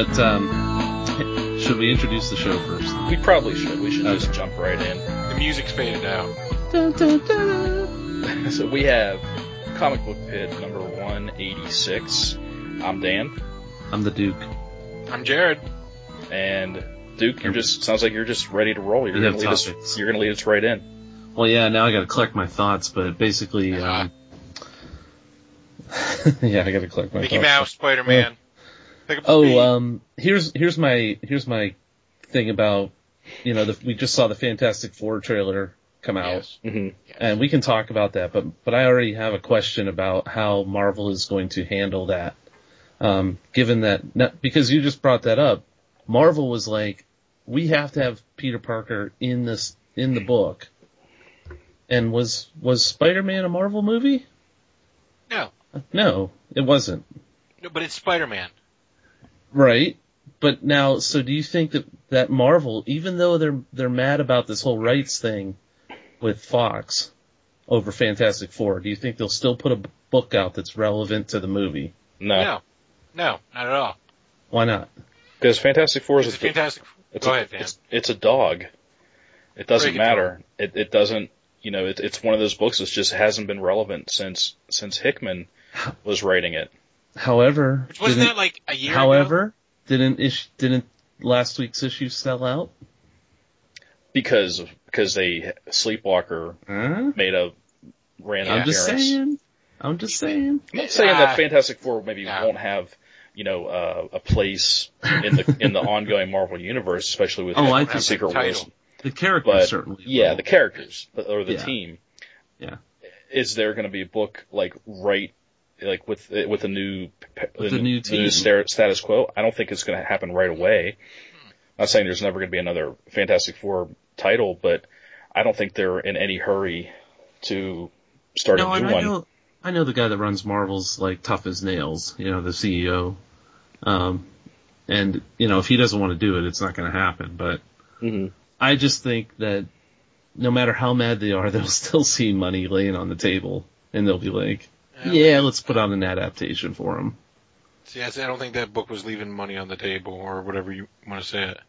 But um, should we introduce the show first? We probably should. We should just jump right in. the music's faded out. Dun, dun, dun. So we have Comic Book Pit number 186. I'm Dan, I'm the Duke. I'm Jared. and Duke, you're just sounds like you're just ready to roll. You're We gonna have lead us. You're gonna lead us right in. Well, yeah, now I got to collect my thoughts, but basically, um, yeah, I got to collect my Mickey thoughts. Mouse, Spider Man. Pick up the Oh, speed. um, here's here's my here's my thing about you know the, we just saw the Fantastic Four trailer come out, Yes. hmm Yes. and we can talk about that. But but I already have a question about how Marvel is going to handle that, um, given that not, because you just brought that up, Marvel was like, we have to have Peter Parker in this in the book, and was was Spider Man a Marvel movie? No. No, it wasn't. no, but it's Spider Man. Right. But now, so do you think that, that Marvel, even though they're, they're mad about this whole rights thing with Fox over Fantastic Four, do you think they'll still put a book out that's relevant to the movie? No, No. No, not at all. Why not? because Fantastic Four is It's a, fantastic. it's Go a, ahead, Dan. It's, it's a dog. It doesn't Break it matter. It, it doesn't. You know, it, it's one of those books that just hasn't been relevant since since Hickman was writing it. However, Which wasn't didn't- that like a year ago? however, didn't ish, didn't last week's issue sell out? because because they Sleepwalker Huh? made a random I'm just appearance. saying. I'm just saying. I'm not saying Ah. that Fantastic Four maybe No. won't have you know uh, a place in the in the ongoing Marvel universe, especially with Oh, I the think Secret the. Wars. The characters But certainly. yeah, will. the characters or the Yeah. team. Yeah. Is there going to be a book like right like with with a new With the new team. sta- status quo? I don't think it's going to happen right away. I'm not saying there's never going to be another Fantastic Four title, but I don't think they're in any hurry to start no, a and new I one. know, I know the guy that runs Marvel's like tough as nails, you know, the CEO. Um, and you know, if he doesn't want to do it, it's not going to happen. But hmm I just think that no matter how mad they are, they'll still see money laying on the table, and they'll be like, "Yeah, let's put on an adaptation for him." See, I I don't think that book was leaving money on the table or whatever you want to say it.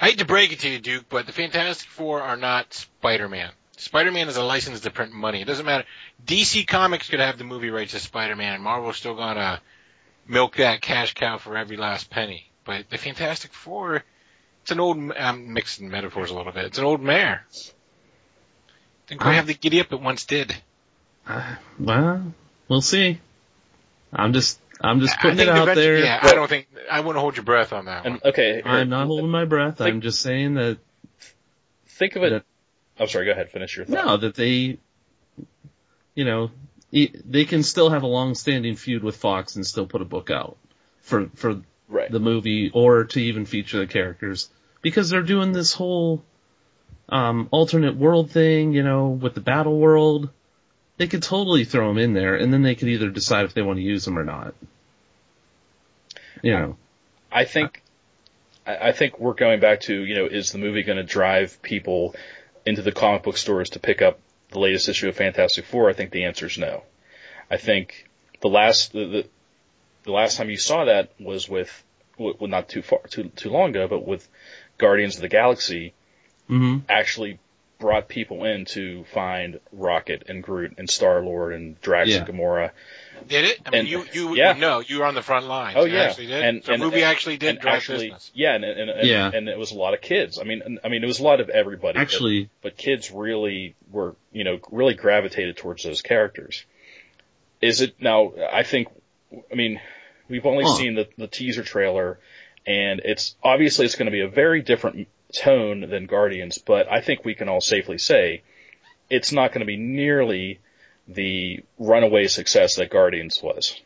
I hate to break it to you, Duke, but the Fantastic Four are not Spider-Man. Spider-Man is a license to print money. It doesn't matter. DC Comics could have the movie rights to Spider-Man, and Marvel's still gonna milk that cash cow for every last penny. But the Fantastic Four, it's an old, I'm mixing metaphors a little bit. It's an old mare. Didn't quite have the giddy up it once did. Uh, well, we'll see. I'm just, I'm just putting it out there. Yeah, I don't think, I wouldn't hold your breath on that one. And okay, here, I'm not holding my breath. Think- I'm just saying that think of it. that- I'm sorry. Go ahead. Finish your thought. No, that they, you know, e- they can still have a long-standing feud with Fox and still put a book out for for Right. the movie or to even feature the characters because they're doing this whole um, alternate world thing, you know, with the battle world. They could totally throw them in there, and then they could either decide if they want to use them or not. You know, I think I think we're going back to you know is the movie going to drive people into the comic book stores to pick up the latest issue of Fantastic Four? I think the answer is no. I think the last the, the, the last time you saw that was with well not too far too too long ago, but with Guardians of the Galaxy hmm actually brought people in to find Rocket and Groot and Star Lord and Drax Yeah. and Gamora. Did it? I mean, And- you, you, yeah. no, you were on the front lines. Oh You yeah, actually did. and so and, movie actually did drive actually, business. yeah, and and, and, Yeah. and it was a lot of kids. I mean, and- I mean, it was a lot of everybody. but- actually, but, kids really were, you know, really gravitated towards those characters. Is it now? I think I mean, we've only Huh. seen the, the teaser trailer, and it's obviously it's going to be a very different tone than Guardians, but I think we can all safely say it's not going to be nearly the runaway success that Guardians was.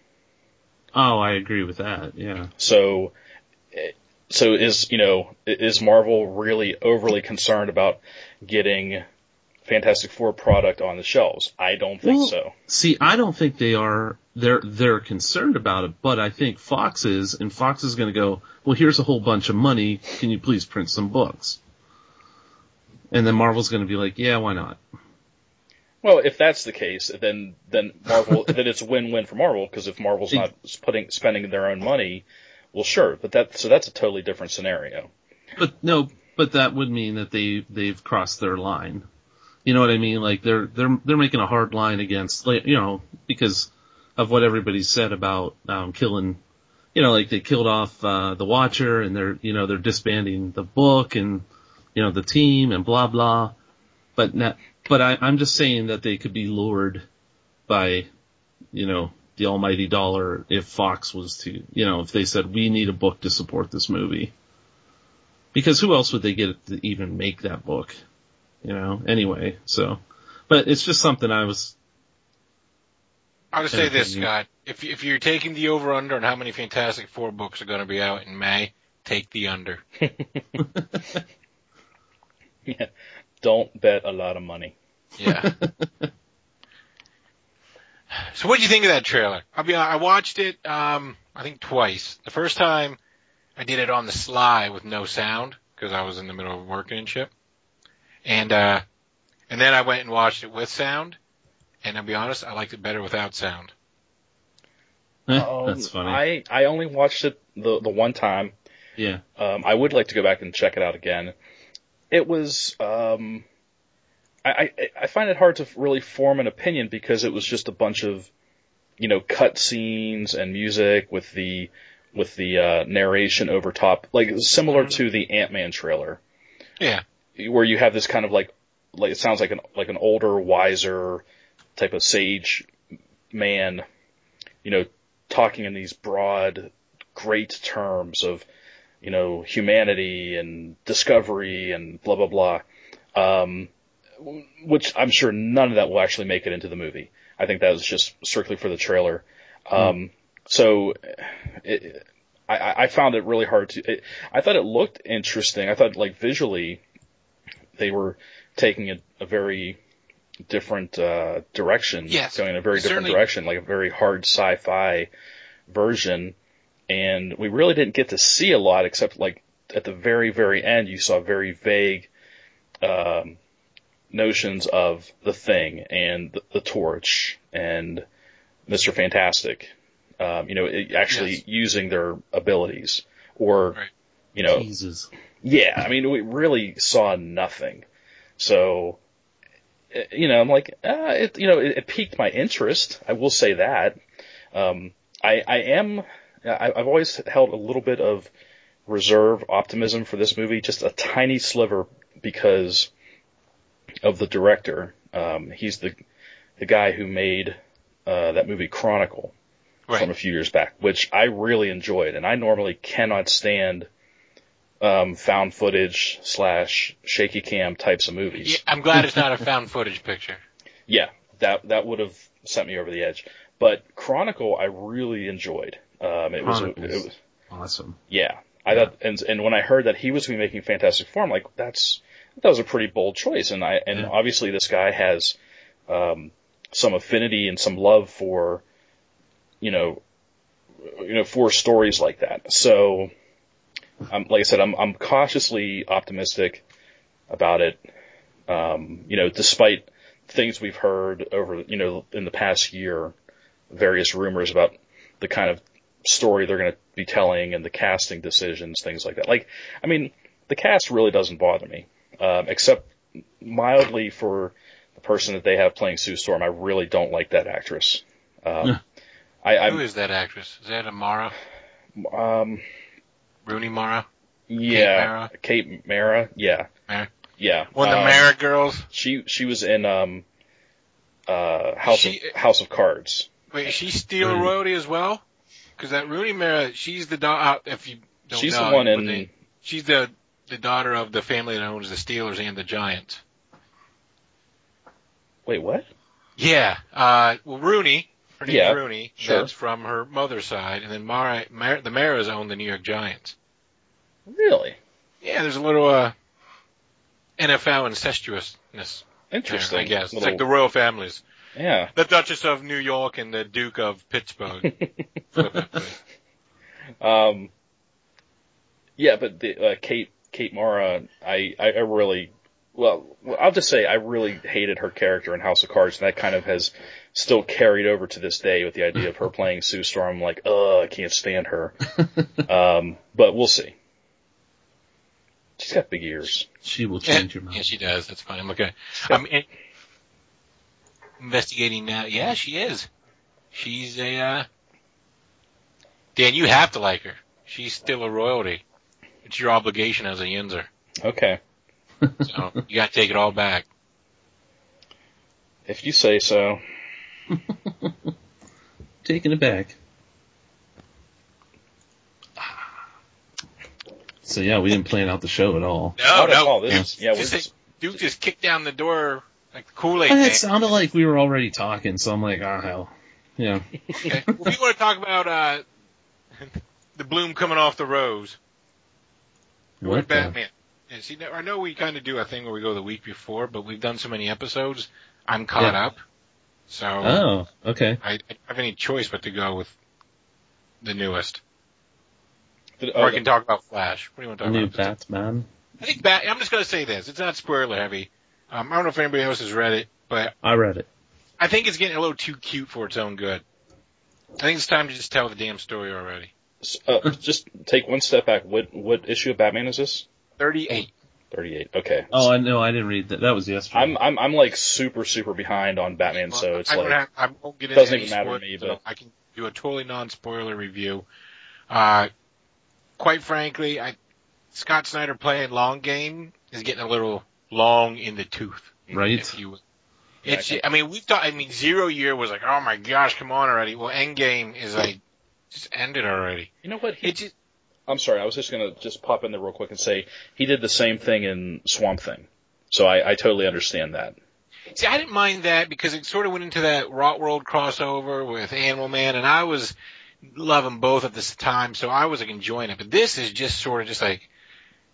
Oh, I agree with that. Yeah. So, so is you know is Marvel really overly concerned about getting Fantastic Four product on the shelves? I don't think Well, so. See, I don't think they are. They're they're concerned about it, but I think Fox is, and Fox is going to go. Well, here's a whole bunch of money. Can you please print some books? And then Marvel's going to be like, yeah, why not? Well, if that's the case, then then Marvel then it's win-win for Marvel because if Marvel's not putting spending their own money, well, sure, but that so that's a totally different scenario. But no, but that would mean that they they've crossed their line. You know what I mean? Like they're they're they're making a hard line against, you know, because of what everybody said about um, killing. You know, like they killed off uh, the Watcher, and they're you know they're disbanding the book and you know the team and blah blah. But not, but I, I'm just saying that they could be lured by, you know, the almighty dollar if Fox was to, you know, if they said we need a book to support this movie. Because who else would they get to even make that book? You know, anyway, so, but it's just something I was, I'll just say this, Scott. If if you're taking the over under on how many Fantastic Four books are going to be out in May, take the under. Yeah, don't bet a lot of money. Yeah. so what do you think of that trailer? I mean, be I watched it um I think twice. The first time I did it on the sly with no sound because I was in the middle of working and shit. And uh and then I went and watched it with sound. And I'll be honest, I liked it better without sound. Um, that's funny. I I only watched it the the one time. yeah. Um, I would like to go back and check it out again. It was, um, I, I, I find it hard to really form an opinion because it was just a bunch of, you know, cut scenes and music with the, with the, uh, narration over top, like similar to the Ant-Man trailer. Yeah. Where you have this kind of like, like, it sounds like an, like an older, wiser type of sage man, you know, talking in these broad, great terms of, you know, humanity and discovery and blah blah blah. Um, which I'm sure none of that will actually make it into the movie. I think that was just strictly for the trailer. Um, so it, I, I found it really hard to. It, I thought it looked interesting. I thought like visually they were taking a, a very different uh, direction, Yes, going in a very different certainly. direction, like a very hard sci-fi version. And we really didn't get to see a lot except like at the very, very end, you saw very vague, um, notions of the thing and the, the torch and Mr. Fantastic. Um, you know, it, actually Yes. using their abilities or, Right. you know, Jesus. yeah, I mean, we really saw nothing. So, you know, I'm like, ah, it, you know, it, it piqued my interest. I will say that. Um, I, I am, I, I've always held a little bit of reserve optimism for this movie, just a tiny sliver because of the director. Um, he's the, the guy who made, uh, that movie Chronicle from a few years back, which I really enjoyed, and I normally cannot stand um, found footage slash shaky cam types of movies. Yeah, I'm glad it's not a found footage picture. Yeah, that that would have sent me over the edge. But Chronicle, I really enjoyed. Um, it was, it was, Awesome. yeah. I thought, and and when I heard that he was going to be making Fantastic Four, I'm like, that's that was a pretty bold choice, and I and Yeah. obviously this guy has um, some affinity and some love for, you know, you know, for stories like that. So, um, like I said, I'm I'm cautiously optimistic about it. Um, you know, despite things we've heard over, you know, in the past year, various rumors about the kind of story they're going to be telling and the casting decisions, things like that. Like, I mean, the cast really doesn't bother me, um, except mildly for the person that they have playing Sue Storm. I really don't like that actress. Um, I, I, is that actress? Is that Amara? um, Rooney Mara? yeah, Mara? Kate Mara, yeah, Mara? yeah. One of the Um, Mara girls? She she was in um, uh, House She- of House of Cards. Wait, is she Steel Right. Roadie as well? because that Rooney Mara, she's the daughter. If you don't She's know, the one but in. they- she's the the daughter of the family that owns the Steelers and the Giants. Wait, what? Yeah. Uh, well, Rooney, her name's Yeah, Rooney. sure. That's from her mother's side, and then Mara, Mar- the Maras own the New York Giants. Really Yeah, there's a little uh, NFL incestuousness there, interesting. I guess. It's like the royal families. yeah. The Duchess of New York and the Duke of Pittsburgh. Flip that way. Um, yeah, but the, uh, Kate Kate Mara, I, I really well, well, I'll just say I really hated her character in House of Cards, and that kind of has still carried over to this day with the idea of her playing Sue Storm. Like, ugh, I can't stand her. um, but we'll see. She's got big ears. She will Yeah, change your mind. yeah, she does. That's fine. I'm okay. I'm in- investigating now. Yeah, she is. She's a, uh, Dan, you have to like her. She's still a royalty. It's your obligation as a Yinzer. Okay, So you gotta take it all back. if you say so. Taking it back. So yeah, we didn't plan out the show at all. No, Not no. all. This is, yeah, we're Just just, Duke just kicked down the door like the Kool-Aid It sounded like we were already talking, so I'm like, ah, hell. Yeah. Okay. Well, if you want to talk about, uh, the bloom coming off the rose, What with the? Batman. Yeah, see, I know we kind of do a thing where we go the week before, but we've done so many episodes, I'm caught Yeah. up. So Oh, okay. I, I don't have any choice but to go with the newest. Oh, Or I can talk about Flash. What do you want to talk new about? Batman. I think Bat. I'm just gonna say this. It's not spoiler heavy. Um, I don't know if anybody else has read it, but I read it. I think it's getting a little too cute for its own good. I think it's time to just tell the damn story already. uh, just take one step back. What what issue of Batman is this? 38. Thirty-eight. Okay. Oh, I know. I didn't read that. That was yesterday. I'm I'm I'm like super super behind on Batman, so it's I like have, I won't get into it doesn't any even matter to spoilers, me, so but- I can do a totally non-spoiler review. Uh, quite frankly, I Scott Snyder playing long game is getting a little long in the tooth, right. if you I It's, I mean, we thought, I mean, Zero Year was like, oh my gosh, come on already. Well, Endgame is like, just ended already. you know what? He, It just, I'm sorry, I was just gonna just pop in there real quick and say he did the same thing in Swamp Thing, so I, I totally understand that. See, I didn't mind that because it sort of went into that Rot World crossover with Animal Man, and I was loving both at this time, so I was like enjoying it. But this is just sort of just like,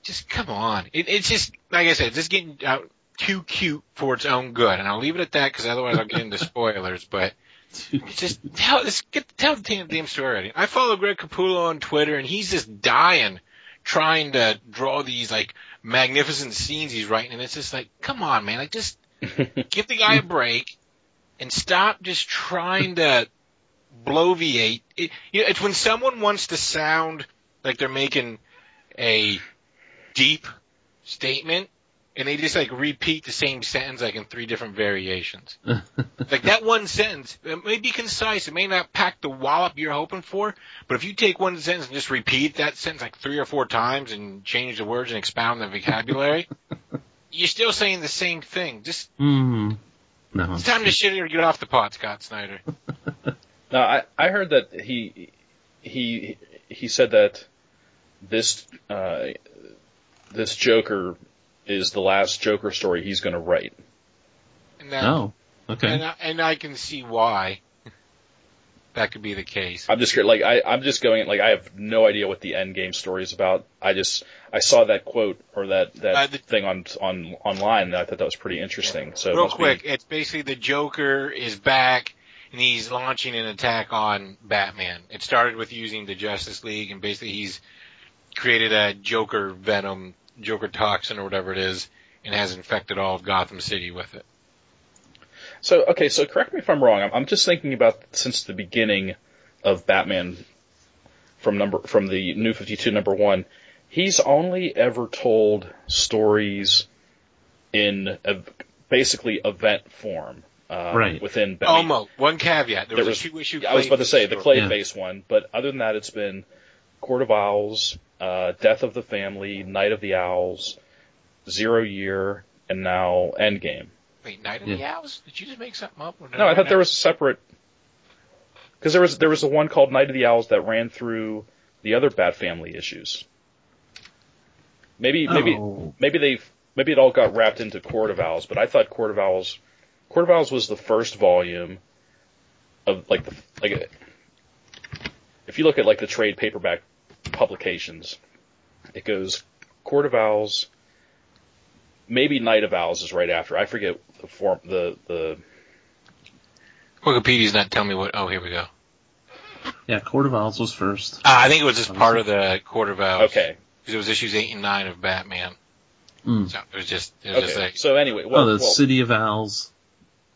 just come on. It, it's just like I said, it's just getting out too cute for its own good, and I'll leave it at that because otherwise I'll get into spoilers. But it's just tell this get tell the damn, damn story already. I follow Greg Capullo on Twitter, and he's just dying trying to draw these like magnificent scenes he's writing, and it's just like, come on, man, like just give the guy a break and stop just trying to bloviate. It, you know, it's when someone wants to sound like they're making a deep statement and they just like repeat the same sentence like in three different variations. like that one sentence, it may be concise, it may not pack the wallop you're hoping for, but if you take one sentence and just repeat that sentence like three or four times and change the words and expound the vocabulary, you're still saying the same thing. Just Mm. No. it's time to shit or get off the pot, Scott Snyder. No, I I heard that he he he said that this uh, this Joker is the last Joker story he's going to write. And that, Oh. Okay. and I, and I can see why that could be the case. I'm just like I I'm just going like I have no idea what the end game story is about. I just I saw that quote or that that Uh, the- thing on on online and I thought that was pretty interesting. So Real must be- quick, it's basically the Joker is back and he's launching an attack on Batman. It started with using the Justice League and basically he's created a Joker venom, Joker toxin or whatever it is and has infected all of Gotham City with it. So okay, so correct me if I'm wrong. I'm, I'm just thinking about since the beginning of Batman from number from the New 52 number one, he's only ever told stories in a, basically event form. Uh, Right. Within Batman. Almost. One caveat. There, There was, was- two issue Yeah, I was about to say the story. Clayface one, but other than that, it's been Court of Owls, uh, Death of the Family, Night of the Owls, Zero Year, and now Endgame. Wait, Night of Yeah. the Owls? Did you just make something up? Or No, I thought there was a separate. Because there was there was a one called Night of the Owls that ran through the other Bat Family issues. Maybe maybe Oh. maybe they maybe it all got wrapped into Court of Owls, but I thought Court of Owls Court of Owls was the first volume of like the like if you look at like the trade paperback publications, it goes Court of Owls, maybe Night of Owls is right after. I forget the form the the Wikipedia's not telling me what. Oh, here we go. Yeah, Court of Owls was first. Uh, I think it was just part of the Court of Owls. okay Because it was issues eight and nine of Batman. Mm. So it was just, it was just okay. like, So anyway, well, oh, the well, City of Owls.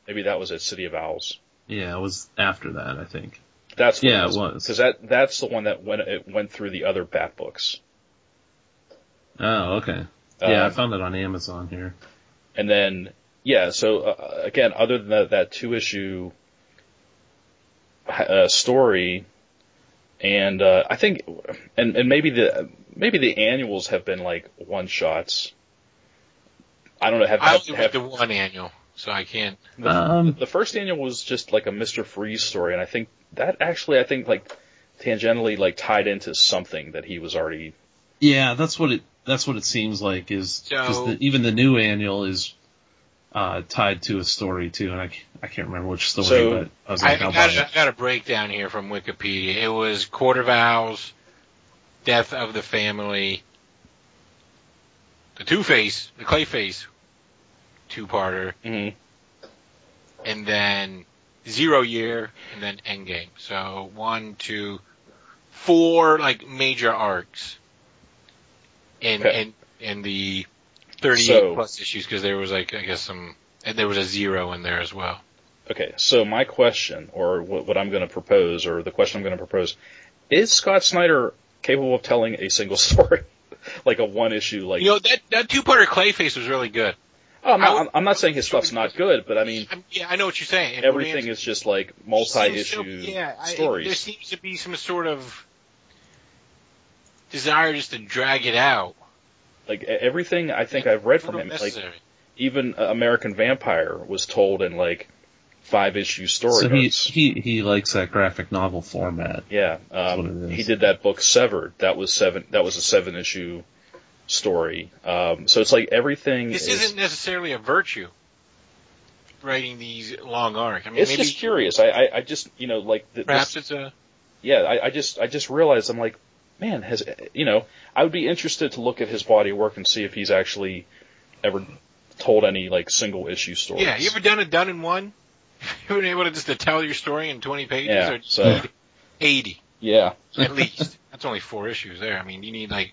Maybe that was it. City of Owls. Yeah, it was after that, I think. That's Yeah, it was. because that that's the one that went it went through the other Bat books. Oh, okay. Yeah, I Um, found it on Amazon here. And then, yeah, so uh, again, other than that, that two issue uh, story, and uh, I think, and and maybe the maybe the annuals have been like one shots. I don't know. Have, I only have read the one annual, so I can't. the, Um, the first annual was just like a Mister Freeze story, and I think that actually, I think like tangentially like tied into something that he was already. Yeah, that's what it. That's what it seems like. Is because So- the, even the new annual is uh, tied to a story too, and I, I can't remember which story, So, but I was I, like, I I'll got, a. I got a breakdown here from Wikipedia. It was Court of Owls, Death of the Family, the Two Face, the Clayface two-parter, mhm. and then Zero Year, and then Endgame. So one, two, four like major arcs in Okay. in in the thirty-eight So- plus issues because there was like I guess some and there was a zero in there as well. Okay, so my question, or what, what I'm going to propose, or the question I'm going to propose, is Scott Snyder capable of telling a single story, like a one issue, like? You know that that two-parter Clayface was really good. Oh, I'm, not, would- I'm- I'm not saying his stuff's not good, but I mean, I'm- yeah, I know what you're saying. Everything is just like multi-issue so- yeah, I- stories. there seems to be some sort of desire just to drag it out. like everything I think I've read from him, like even uh, American Vampire was told in like five issue story So he, he he likes that graphic novel format. Yeah, um, what it is. he did that book Severed. That was seven. That was a seven issue story. Um, so it's like everything. this is, isn't necessarily a virtue. Writing these long arcs. I mean, It's maybe just curious. I, I, I just you know like th- perhaps this, it's a. yeah. I, I just I just realized I'm like, man, has you know I would be interested to look at his body of work and see if he's actually ever told any like single issue stories. Yeah, you ever done a done in one? You ever been able to just to tell your story in 20 pages Yeah, or so- 80 Yeah. at least? That's only four issues there. I mean, you need like.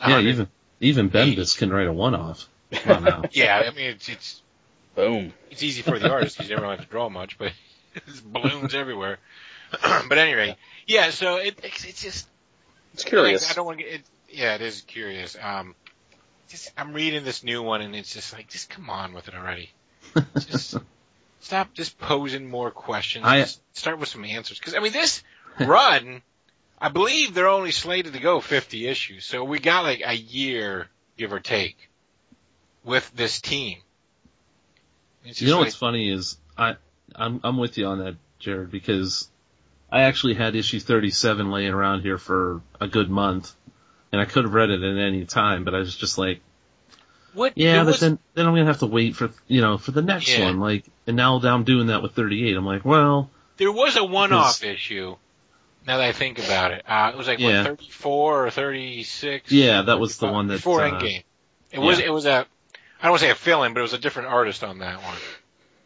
Yeah. a Yeah, hundred- even even Bendis can write a one off. Come on now. Yeah, I mean, it's it's Boom. it's easy for the artist because you never have to draw much, but there's balloons everywhere. but anyway, yeah. So it, it's it's just It's curious. I don't want to get. It, yeah, it is curious. Um, just I'm reading this new one and it's just like, just come on with it already. Just stop just posing more questions. I- Just start with some answers. Because I mean, this run, I believe they're only slated to go 50 issues, so we got like a year, give or take, with this team. You know like- what's funny is I I'm I'm with you on that, Jared, because I actually had issue 37 laying around here for a good month, and I could have read it at any time, but I was just like, what? yeah, but was- then then I'm gonna have to wait for you know for the next Yeah. one, like, and now that I'm doing that with 38. I'm like, well, There was a one-off issue. Now that I think about it, uh, it was like Yeah. what 34 or 36. yeah, that was the one that before uh, Endgame. It was yeah. it was a I don't want to say a fill-in, but it was a different artist on that one.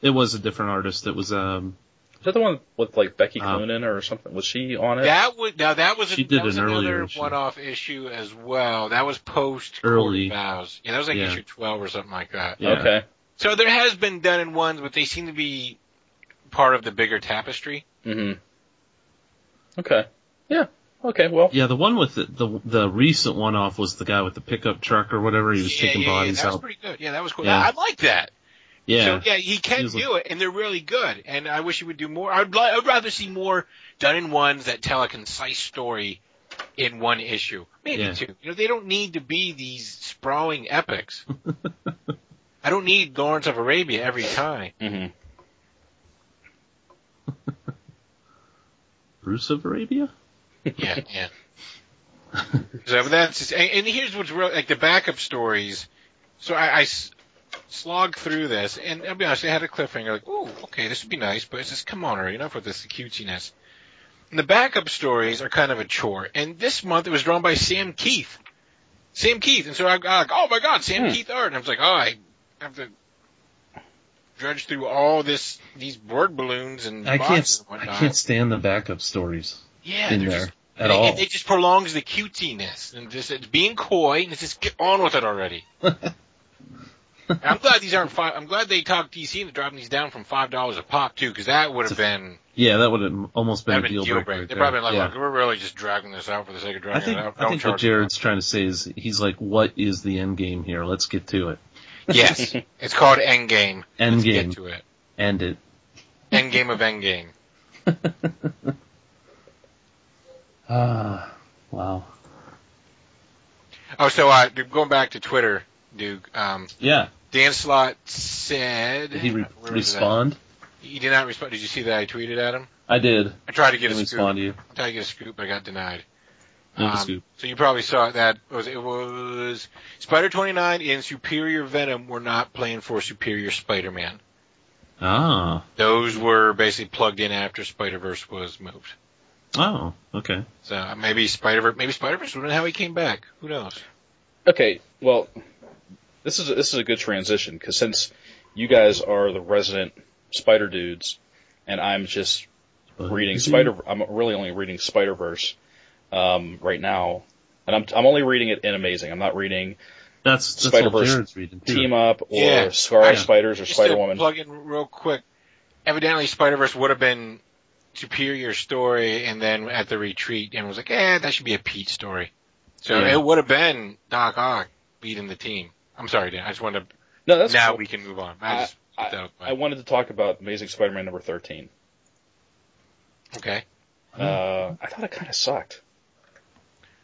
it was a different artist. It was um Is that the one with like Becky Uh, Cloonan or something? Was she on it? That was now that was, a, She did that was an earlier another issue. one-off issue as well. That was post Early. Vows. Yeah, that was like Yeah. issue 12 or something like that. yeah. Okay. So there has been done in ones, but they seem to be part of the bigger tapestry. hmm Okay. Yeah. Okay. Well. Yeah, the one with the, the the recent one off was the guy with the pickup truck or whatever. He was yeah, taking yeah, bodies yeah, that was out. pretty good. Yeah, that was cool. Yeah. I, I like that. Yeah, So yeah, he can He was do it, and they're really good. And I wish he would do more. I'd, li- I'd rather see more done in ones that tell a concise story in one issue, maybe Yeah. two. You know, they don't need to be these sprawling epics. I don't need Lawrence of Arabia every time. hmm Bruce of Arabia. Yeah, yeah. so that's just, and, and here's what's real like the backup stories. So I, I s- slogged through this, and I'll be honest, I had a cliffhanger. Like, oh, okay, this would be nice, but it's just come on, already, enough with this cutesiness. And the backup stories are kind of a chore. And this month it was drawn by Sam Kieth. Sam Kieth, and so I got like, oh my god, Sam Hmm. Kieth art. And I was like, oh, I have to dredge through all this, these word balloons and I can't. and I can't stand the backup stories yeah, in there just at it, all. It, it just prolongs the cutesiness and just it's being coy and it's just get on with it already. I'm glad these aren't five. I'm glad they talked DC into dropping these down from five dollars a pop too, because that would have been yeah, that would have almost been a deal, deal breaker. breaker. They probably been like, yeah. look, we're really just dragging this out for the sake of dragging I think it out. I Don't think what Jared's trying to say is he's like, what is the end game here? Let's get to it. Yes, it's called Endgame. End Let's game. Get to it. End it. Endgame of Endgame. Ah, wow. Oh, so uh, going back to Twitter, Duke. Um, Yeah. Dan Slott said Did he re- where was that? respond? He did not respond. Did you see that I tweeted at him? I did. I tried to get Didn't a scoop. respond to you. I tried to get a scoop, but I got denied. No Um, scoop. So you probably saw that it was it was Spider Twenty Nine and Superior Venom were not playing for Superior Spider Man. Ah. Those were basically plugged in after Spider Verse was moved. Oh. Okay. So uh, maybe Spider Verse maybe Spider Verse wouldn't how he came back. Who knows? Okay, well, this is this is a good transition because since you guys are the resident Spider dudes, and I'm just reading Spider, I'm really only reading Spider Verse um, right now, and I'm I'm only reading it in Amazing. I'm not reading That's that's Spider-Verse what Jared's reading too. Team Up or Yeah. Scarlet Spiders or Just Spider Woman. plug in real quick. Evidently Spider Verse would have been Superior story, and then at the retreat, and was like, eh, that should be a Pete story. So Yeah. it would have been Doc Ock beating the team. I'm sorry, Dan. I just wanted to No, that's now cool. we can move on. I just I- put out I wanted to talk about Amazing Spider-Man number 13. okay. Uh, I thought it kind of sucked.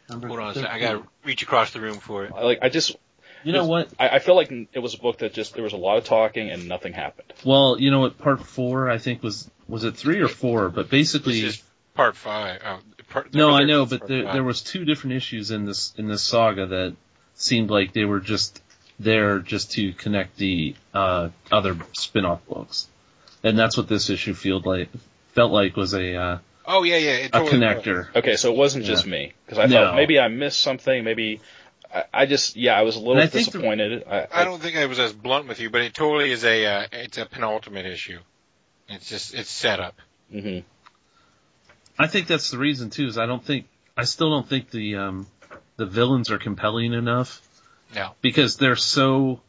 Number Hold on a second. I gotta reach across the room for it. I, like I just, You know what? I, I feel like it was a book that just there was a lot of talking and nothing happened. Well, you know what? Part four, I think was was it three or four? But basically, This is part five. Oh, part, no, I know, but there five. there was two different issues in this in this saga that seemed like they were just there just to connect the uh, other spin-off books, and that's what this issue felt like. Felt like was a uh, Oh yeah, yeah. It a totally connector. Okay, so it wasn't Yeah. just me because I No. thought maybe I missed something. Maybe I, I just yeah I was a little And I think the- disappointed. I, I don't think I was as blunt with you, but it totally is a uh, it's a penultimate issue. It's just it's set up. hmm I think that's the reason too. Is I don't think I still don't think the um, the villains are compelling enough No. because they're so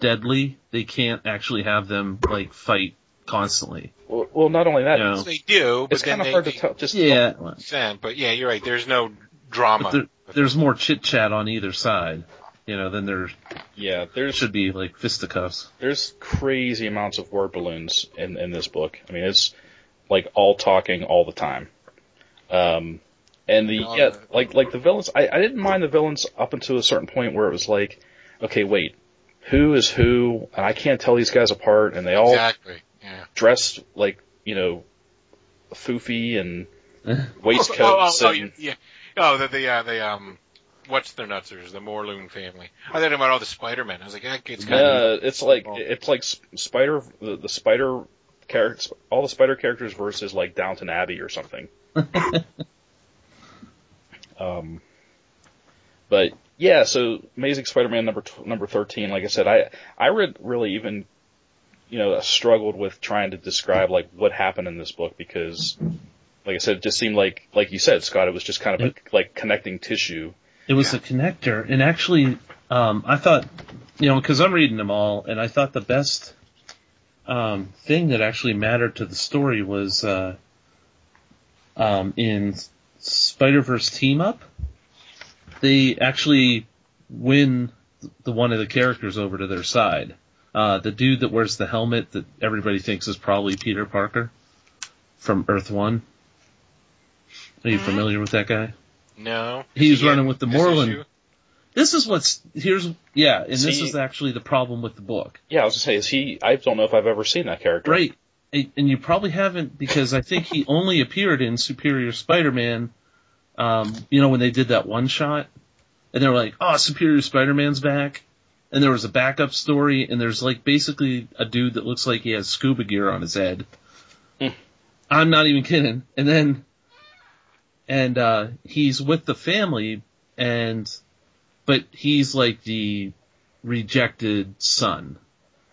deadly. They can't actually have them like fight constantly. Well, well, not only that, No. They do, but it's kind of hard they to tell. Just Yeah, send. But yeah, you're right. There's no drama. there, there's more chit chat on either side. You know, than there yeah. There's should be like fisticuffs. there's crazy amounts of word balloons in in this book. I mean, it's like all talking all the time. Um, and the yeah, like like the villains. I I didn't mind the villains up until a certain point where it was like, okay, wait, who is who? And I can't tell these guys apart, and they all exactly. Yeah. dressed like you know, foofy and waistcoats. Oh, oh, oh, and, yeah. Oh, the the uh, the um, what's their nutsers? The Morlun family. I thought about all the Spider Men. I was like, that it's kind Yeah, of it's like it's like S- Spider the, the Spider characters, all the Spider characters versus like Downton Abbey or something. um, but yeah, so Amazing Spider-Man number tw- number thirteen. Like I said, I I read really even you know struggled with trying to describe like what happened in this book because. Like I said, it just seemed like, like you said, Scott, it was just kind of a, like connecting tissue. It was Yeah. a connector, and actually, um, I thought, you know, because I'm reading them all, and I thought the best um, thing that actually mattered to the story was uh, um, in Spider Verse Team Up. They actually win the one of the characters over to their side. Uh, the dude that wears the helmet that everybody thinks is probably Peter Parker from Earth One. Are you Mhm. familiar with that guy? no. He's Yeah, running with the Morlun. issue? This is what's here's yeah, and this is actually the problem with the book. Yeah, I was gonna say, is he? I don't know if I've ever seen that character. Right. and you probably haven't because I think he only appeared in Superior Spider-Man. Um, you know when they did that one shot, and they were like, "Oh, Superior Spider-Man's back," and there was a backup story, and there's like basically a dude that looks like he has scuba gear on his head. Hmm. I'm not even kidding. And then, and uh, he's with the family, and but he's like the rejected son.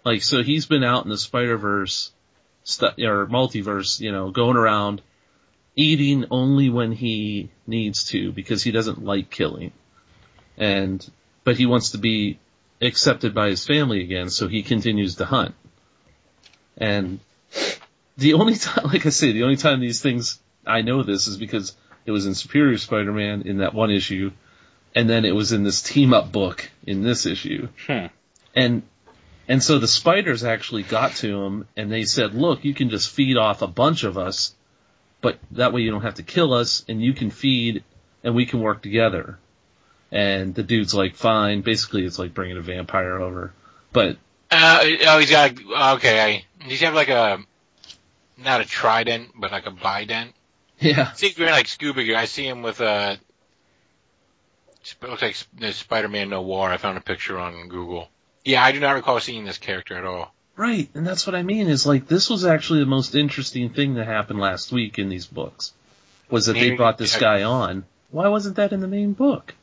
Like so, he's been out in the Spider Verse stu- or multiverse, you know, going around eating only when he needs to because he doesn't like killing. And, but he wants to be accepted by his family again, so he continues to hunt. And the only time, like I say, the only time these things, I know this is because it was in Superior Spider-Man in that one issue, and then it was in this team up book in this issue. Hmm. And and so the spiders actually got to him and they said, look, you can just feed off a bunch of us, but that way you don't have to kill us and you can feed and we can work together. And the dude's like, fine. Basically it's like bringing a vampire over. But, Uh, oh, he's got, okay, I, does he have like a, not a trident, but like a bident? yeah. See, he's wearing like scuba gear. I see him with a, it looks like the Spider-Man Noir. I found a picture on Google. Yeah, I do not recall seeing this character at all. Right. And that's what I mean is like, this was actually the most interesting thing that happened last week in these books. Was that they brought this guy on. Why wasn't that in the main book?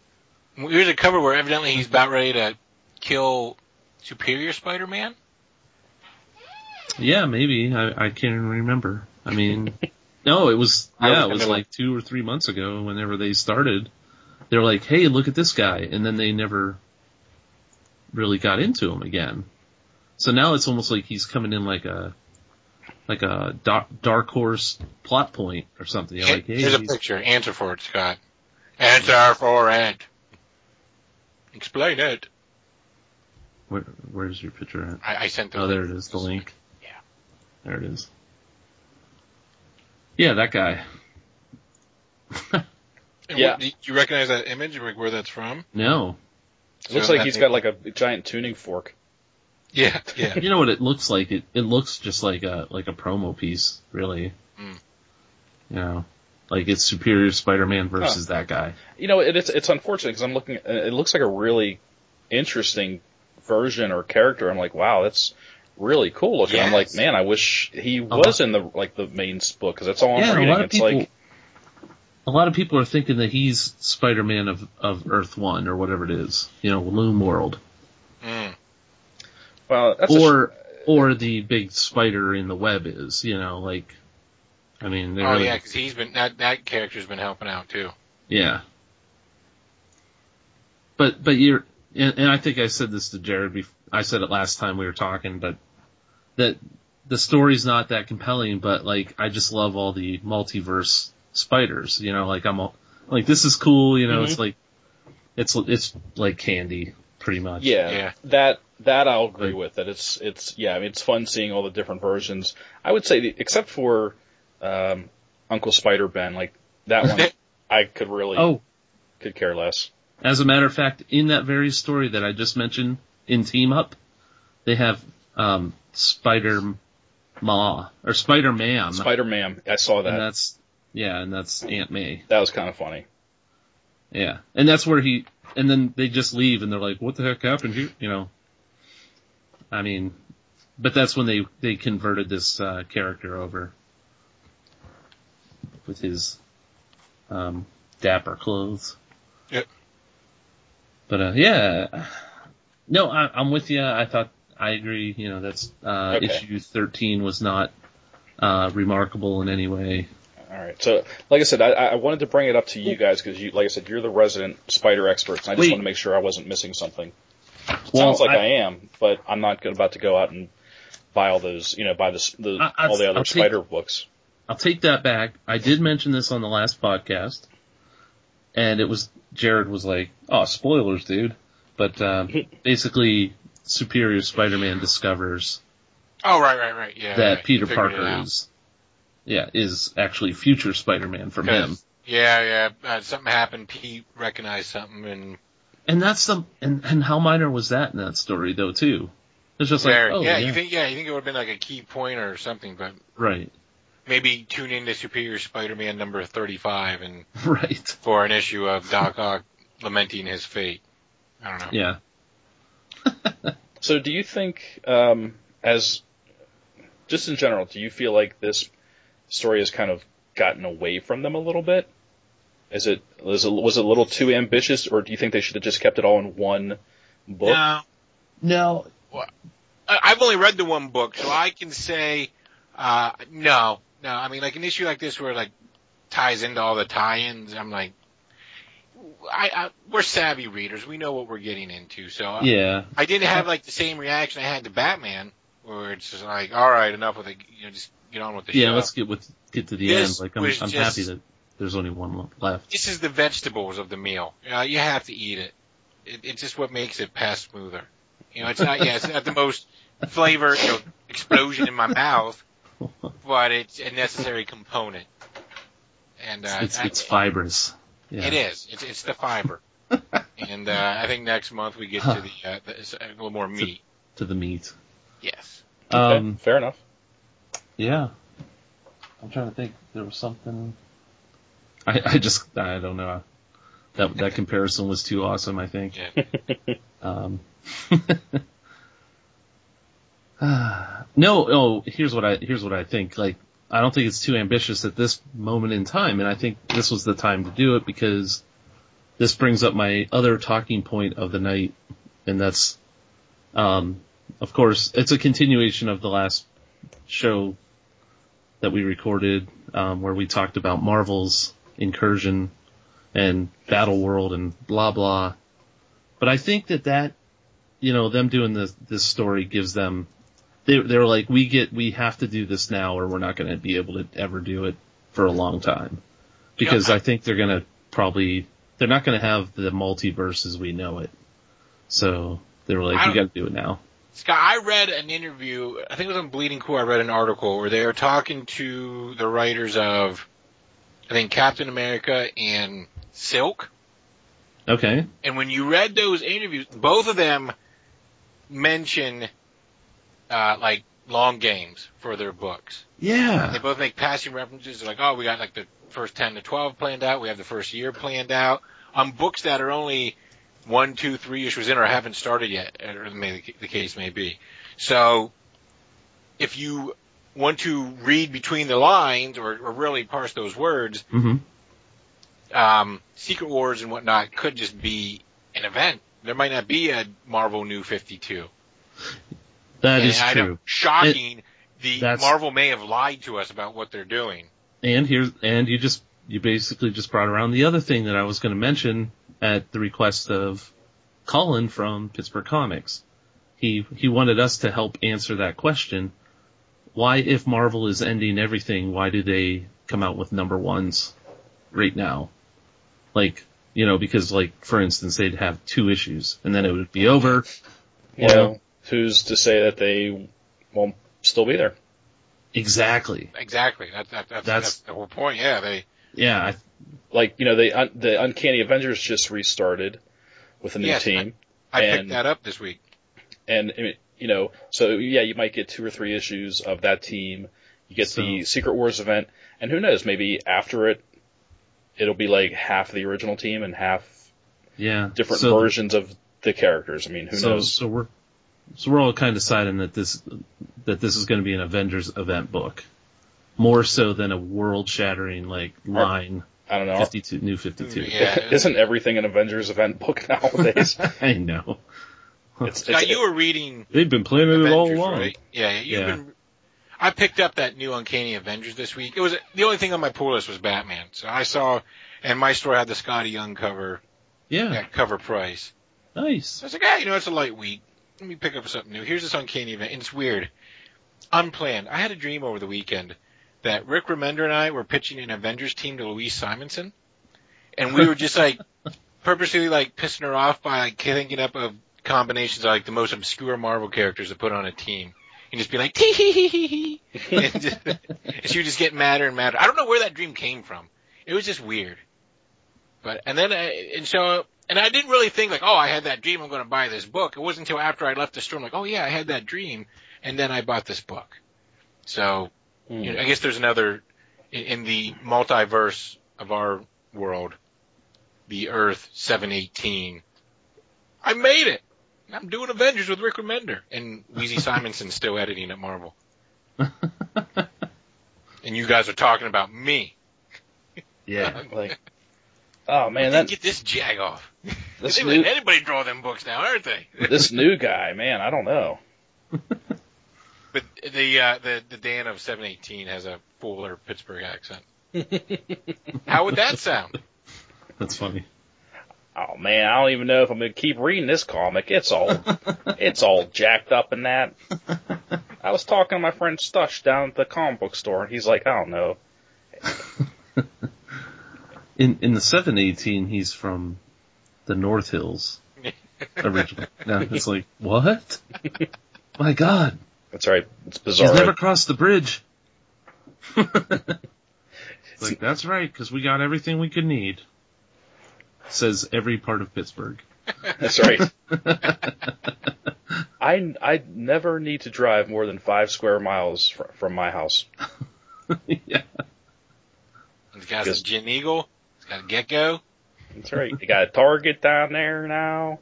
Here's a cover where evidently he's mm-hmm. about ready to kill Superior Spider-Man. Yeah, maybe. I, I can't even remember. I mean, no, it was, yeah, was it was like two or three months ago whenever they started. they're like, hey, look at this guy. And then they never really got into him again. So now it's almost like he's coming in like a, like a dark, dark horse plot point or something. You're like, hey, Here's a picture. Answer for it, Scott. Answer for it. Explain it. where, where's your picture at? I, I sent the Oh, there it is, the link. Yeah. There it is. Yeah, that guy. And Yeah. what- do you recognize that image? Like where that's from? No. It looks So like that- he's got like a giant tuning fork. Yeah, yeah. You know what it looks like? It it looks just like a like a promo piece, really. Mm. You know, like it's Superior Spider-Man versus that guy. You know, it, it's it's unfortunate because I'm looking. It looks like a really interesting version or character. I'm like, wow, that's really cool looking. I'm like, man, I wish he was in the like the main book because that's all I'm yeah, and a reading. lot of It's people. like, a lot of people are thinking that he's Spider-Man of of Earth One or whatever it is. You know, Loom World, Mm. well, that's a sh- or or the big spider in the web is. You know, like. I mean, Oh really, yeah, because he's been that that character's been helping out too. Yeah. But but you're and, and I think I said this to Jared. Bef- I said it last time we were talking, but that the story's not that compelling. But like I just love all the multiverse spiders. You know, like I'm all, like this is cool. You know, it's mm-hmm. like it's it's like candy pretty much. yeah, Yeah. that that I'll agree Like- with. That it's it's yeah, I mean, it's fun seeing all the different versions. I would say, the, except for um, Uncle Spider Ben, like that one, I could really Oh, could care less. as a matter of fact, in that very story that I just mentioned in Team Up, they have um Spider Ma or Spider Man. Spider Man, I saw that. and that's yeah, and that's Aunt May. That was kind of funny. Yeah, and that's where he. And then they just leave, and they're like, "What the heck happened here?" You know. I mean, but that's when they they converted this uh, character over with his um, dapper clothes. Yep. But uh, yeah, no, I, I'm with you. I thought I agree. You know, that's uh, Okay. issue 13 was not uh, remarkable in any way. All right. So, like I said, I, I wanted to bring it up to you guys because, you, like I said, you're the resident spider experts. And I just Wait. want to make sure I wasn't missing something. Well, Sounds like I, I- am, but I'm not about to go out and buy all those, you know, buy the, the I- all the other I'll take- spider books. I'll take that back. I did mention this on the last podcast, and it was Jared was like, "Oh, spoilers, dude." But um, basically, Superior Spider-Man discovers Oh right, right, right. Yeah. that right. Peter Figured Parker is, yeah, is actually future Spider-Man from him. Yeah, yeah. Uh, something happened. Pete recognized something, and and that's the and and how minor was that in that story though too? It's just Where, like, oh, yeah, yeah, you think, yeah, you think it would have been like a key point or something, but right, maybe tune in to Superior Spider-Man number 35 and right, for an issue of Doc Ock lamenting his fate. I don't know. yeah. So do you think, um, as just in general, do you feel like this story has kind of gotten away from them a little bit? Is it was it, was it a little too ambitious, or do you think they should have just kept it all in one book? No, No, I- I've only read the one book, so I can say, uh, no, no. I mean, like an issue like this where it, like ties into all the tie-ins. I'm like, I, I we're savvy readers. We know what we're getting into. So yeah, I didn't have like the same reaction I had to Batman, where it's just like, all right, enough with it. You know, just get on with the yeah. show. Let's get with get to the This end. Like I'm, I'm just- happy that there's only one left. This is the vegetables of the meal. Uh, you have to eat it. it. It's just what makes it pass smoother. You know, it's not. Yeah, it's not the most flavor you know, explosion in my mouth, but it's a necessary component. And uh, It's I- it's fibrous. Yeah. It is. It's it's the fiber. and uh, I think next month we get to the, uh, the a little more meat. to the meat. Yes. Okay, Um, fair enough. yeah. I'm trying to think. There was something. I I just I don't know. That that comparison was too awesome. I think. Yeah. Um, no, oh, here's what I here's what I think. Like, I don't think it's too ambitious at this moment in time, and I think this was the time to do it because this brings up my other talking point of the night, and that's, um, of course, it's a continuation of the last show that we recorded, um, where we talked about Marvel's incursion and Battle World and blah blah. But I think that that, you know, them doing this this story gives them, they they're like, we get, we have to do this now, or we're not going to be able to ever do it for a long time, because Yeah. I think they're going to probably, they're not going to have the multiverse as we know it. So they were like, we got to do it now. Scott, I read an interview. I think it was on Bleeding Cool. I read an article where they were talking to the writers of, I think Captain America and Silk. Okay. And when you read those interviews, both of them mention uh, like long games for their books. Yeah. They both make passing references. They're like, oh, we got like the first 10 to 12 planned out. We have the first year planned out on books that are only one, two, three issues in or haven't started yet, or may, the case may be. So if you want to read between the lines or, or really parse those words, hmm um, Secret Wars and whatnot could just be an event. There might not be a Marvel New 52. That And is I know- true. Shocking. the Marvel may have lied to us about what they're doing. And here's and you just you basically just brought around the other thing that I was going to mention at the request of Colin from Pittsburgh Comics. He he wanted us to help answer that question. Why, if Marvel is ending everything, why do they come out with number ones right now? Like, you know, because like for instance, they'd have two issues and then it would be over. You know, who's to say that they won't still be there? Exactly. Exactly. That, that, that's, that's, That's- the whole point. Yeah, they. Yeah, I, Like, you know, the un- the Uncanny Avengers just restarted with a new Yes, team, I And- picked that up this week. and you know, so yeah, you might get two or three issues of that team. You get the Secret Wars event, and who knows, maybe after it, it'll be like half the original team and half yeah. different So- versions of the characters. I mean, who so, knows? So we're so we're all kind of deciding that this that this is going to be an Avengers event book, more so than a world shattering like line I don't know. fifty two new fifty two. Yeah. Isn't everything an Avengers event book nowadays? I know it's, Scott, it's, you were reading they've been planning it all Avengers, along. right? Yeah, you've Yeah. been. I picked up that new Uncanny Avengers this week. It was the only thing on my pull list was Batman, so I saw, and my store had the Skottie Young cover Yeah, at cover price. nice. I was like, ah, you know, it's a light week. Let me pick up something new. Here's this Uncanny event, and it's weird, unplanned. I had a dream over the weekend that Rick Remender and I were pitching an Avengers team to Louise Simonson, and we were just like purposely like pissing her off by like thinking up of combinations of like the most obscure Marvel characters to put on a team. And just be like, tee hee hee hee hee. And just- and she would just get madder and madder. I don't know where that dream came from. It was just weird. But, and then, uh, and so and I didn't really think like, oh, I had that dream. I'm going to buy this book. It wasn't until after I left the store, I'm like, oh yeah, I had that dream, and then I bought this book. So, Hmm. you know, I guess there's another in, in the multiverse of our world, the Earth 718. I made it. I'm doing Avengers with Rick Remender and Weezy Simonson's still editing at Marvel. And you guys are talking about me. yeah. Like, oh man, that get this jag off. this They new let anybody draw them books now, aren't they? this new guy, man, I don't know. But the uh, the the Dan of 718 has a fuller Pittsburgh accent. How would that sound? That's funny. Oh man, I don't even know if I'm gonna keep reading this comic. It's all it's all jacked up in that. I was talking to my friend Stush down at the comic book store, and he's like, I don't know. In in the seven eighteen, he's from the North Hills originally. Now it's like what? My God, That's right. It's bizarre. he's never crossed the bridge. It's like that's right, because we got everything we could need. Says every part of Pittsburgh. That's right. I I never need to drive more than five square miles fr- from my house. yeah. He's got a Giant Eagle. He's got a GetGo. That's right. You got a Target down there now.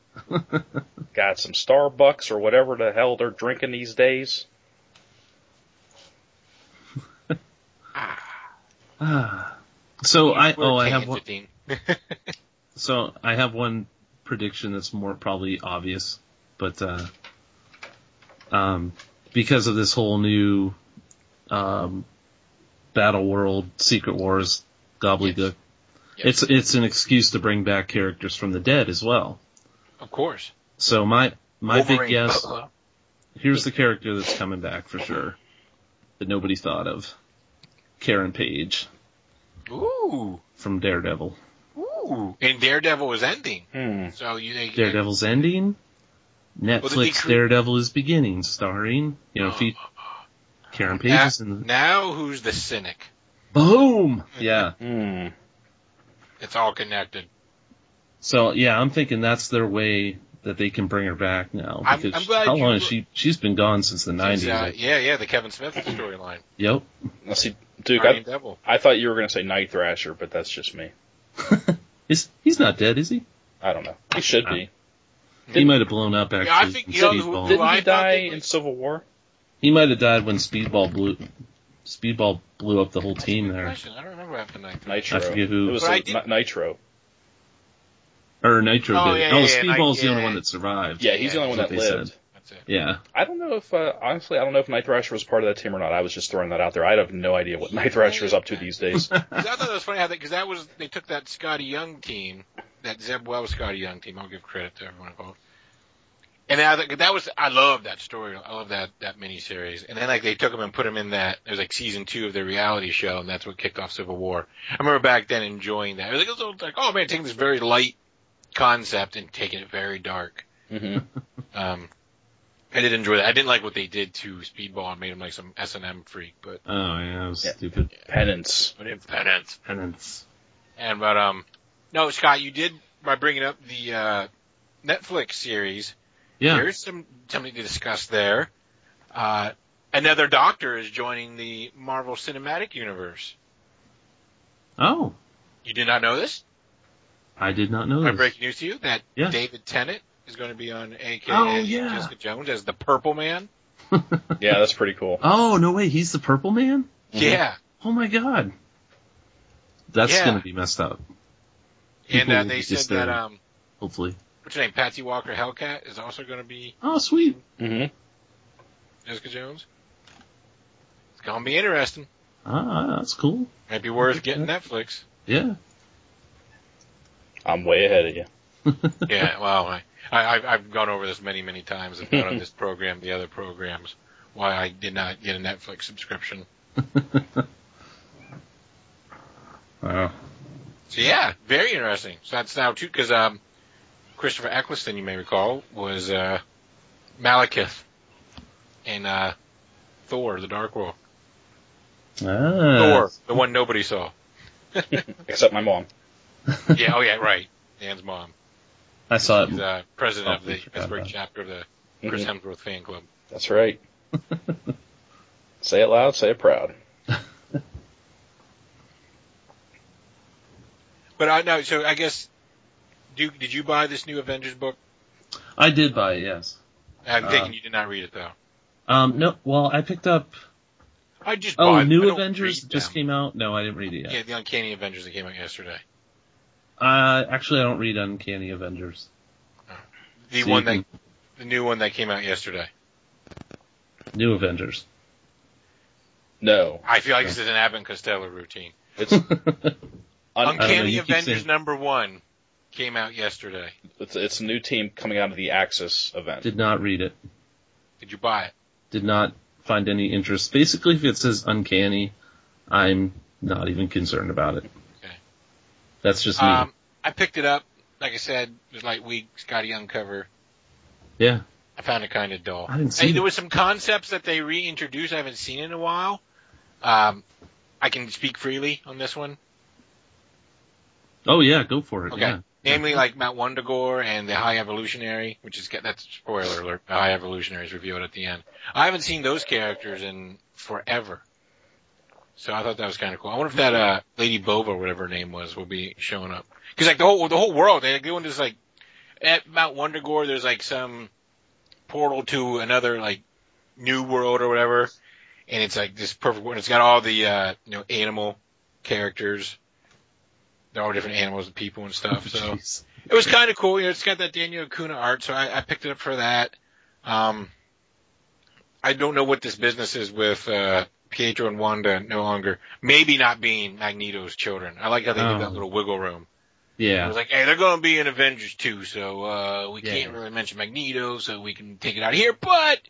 got some Starbucks or whatever the hell they're drinking these days. Ah. So I We're oh I have one. So I have one prediction that's more probably obvious, but uh, um, because of this whole new um, Battle World Secret Wars gobbledygook, Yes. It's it's an excuse to bring back characters from the dead as well. Of course. So my my big guess here's the character that's coming back for sure that nobody thought of, Karen Page Ooh. from Daredevil. Ooh. And Daredevil is ending. Hmm. So you think Daredevil's ending. did they Netflix cre- Daredevil is beginning, starring you know fe- Karen Page now, is in the now who's the cynic? boom. Yeah. Hmm. It's all connected. So yeah, I'm thinking that's their way that they can bring her back now I'm- because I'm glad how you long has she? She's been gone since the Since, '90s. uh, yeah, yeah, the Kevin Smith storyline. Yep. Now see, Duke, I, Devil. I thought you were going to say Night Thrasher, but that's just me. Is he's not dead, is he? I don't know. He should be. he might have blown up actually. Yeah, I think in you know who- Speedball. who Didn't he thought die in Civil War? He might have died when Speedball blew. Speedball blew up the whole team there, question. I don't remember after night. Nitro. I forget who. It was But I did- Nitro. or Nitro Oh, did. yeah, oh, yeah, yeah, Speedball's the yeah. only one that survived. Yeah, he's the only one That's that they lived. said. That's it. Yeah. I don't know if, uh, honestly, I don't know if Night Thrasher was part of that team or not. I was just throwing that out there. I have no idea what Night Thrasher is up to these days. I thought that was funny how that because that was they took that Skottie Young team, that Zeb Wells Skottie Young team. I'll give credit to everyone involved. And I, that was I love that story. I love that that miniseries. And then like they took him and put him in that. It was like season two of their reality show, and that's what kicked off Civil War. I remember back then enjoying that. It was like, it was like oh man, taking this very light concept and taking it very dark. hmm Um, I did enjoy that. I didn't like what they did to Speedball and made him like some S and M freak, but Oh yeah, it was Yeah. stupid. Penance. but in penance. Penance. And but um, no, Scott, you did by bringing up the uh, Netflix series. Yeah. There's some something to discuss there. Uh, another Doctor is joining the Marvel Cinematic Universe. Oh, You did not know this? I did not know My this. breaking news to you that Yeah. David Tennant is going to be on AKA Oh, yeah. Jessica Jones as the Purple Man. Yeah, that's pretty cool. Oh no way, he's the Purple Man. Yeah, Oh my god. That's Yeah. gonna be messed up. and uh, they said that um, Hopefully. What's her name? Patsy Walker Hellcat is also going to be Oh sweet. hmm Jessica Jones. It's going to be interesting. Ah, that's cool. Might be worth getting Netflix. Yeah. I'm way ahead of you. Yeah, well, I, I, I've- I've gone over this many, many times. I've gone on this program, the other programs, why I did not get a Netflix subscription. Wow. So yeah, very interesting. So that's now too, because um, Christopher Eccleston, you may recall, was uh, Malekith in uh, Thor: The Dark World. Ah. Thor, the one nobody saw. Except my mom. Yeah, oh yeah, right. Dan's mom. I saw it. He's uh, president of Oh, we the Pittsburgh chapter of the Chris Mhm. Hemsworth fan club. That's right. say it loud, say it proud. But I know. So I guess, Duke, did you buy this new Avengers book? I did buy it, yes. I'm Uh, thinking you did not read it though. Um, no, well, I picked up. I just Oh, bought. New don't Avengers just came out. No, I didn't read it yet. Yeah, the Uncanny Avengers that came out yesterday. Uh, actually, I don't read Uncanny Avengers. The So one you that, the new one that came out yesterday. New Avengers. No, I feel like this is an Abbott and Costello routine. it's Uncanny Avengers saying- number one came out yesterday. it's it's a new team coming out of the Axis event. Did not read it. Did you buy it? Did not find any interest. Basically, if it says Uncanny, I'm not even concerned about it. Okay. That's just me. Um, I picked it up. Like I said, it was like week Skottie Young cover. yeah. I found it kind of dull. I didn't see Hey, there it. was some concepts that they reintroduced I haven't seen in a while. Um, I can speak freely on this one. Oh yeah, go for it. Okay. Yeah. Namely, like Mount Wundagore and the High Evolutionary, which is get that's spoiler alert. The High Evolutionary is revealed at the end. I haven't seen those characters in forever, so I thought that was kind of cool. I wonder if that uh, Lady Bova, or whatever her name was, will be showing up because like the whole the whole world they're into this like at Mount Wundagore. There's like some portal to another like new world or whatever, and it's like this perfect world. It's got all the uh, you know animal characters. They're all different animals and people and stuff. So Jeez. it was kind of cool. You know, it's got that Daniel Acuna art, so I, I picked it up for that. Um, I don't know what this business is with uh, Pietro and Wanda no longer. Maybe not being Magneto's children. I like how they Oh. give that little wiggle room. It Yeah. was like, hey, they're going to be in Avengers too, so uh, we Yeah. can't really mention Magneto, so we can take it out of here, but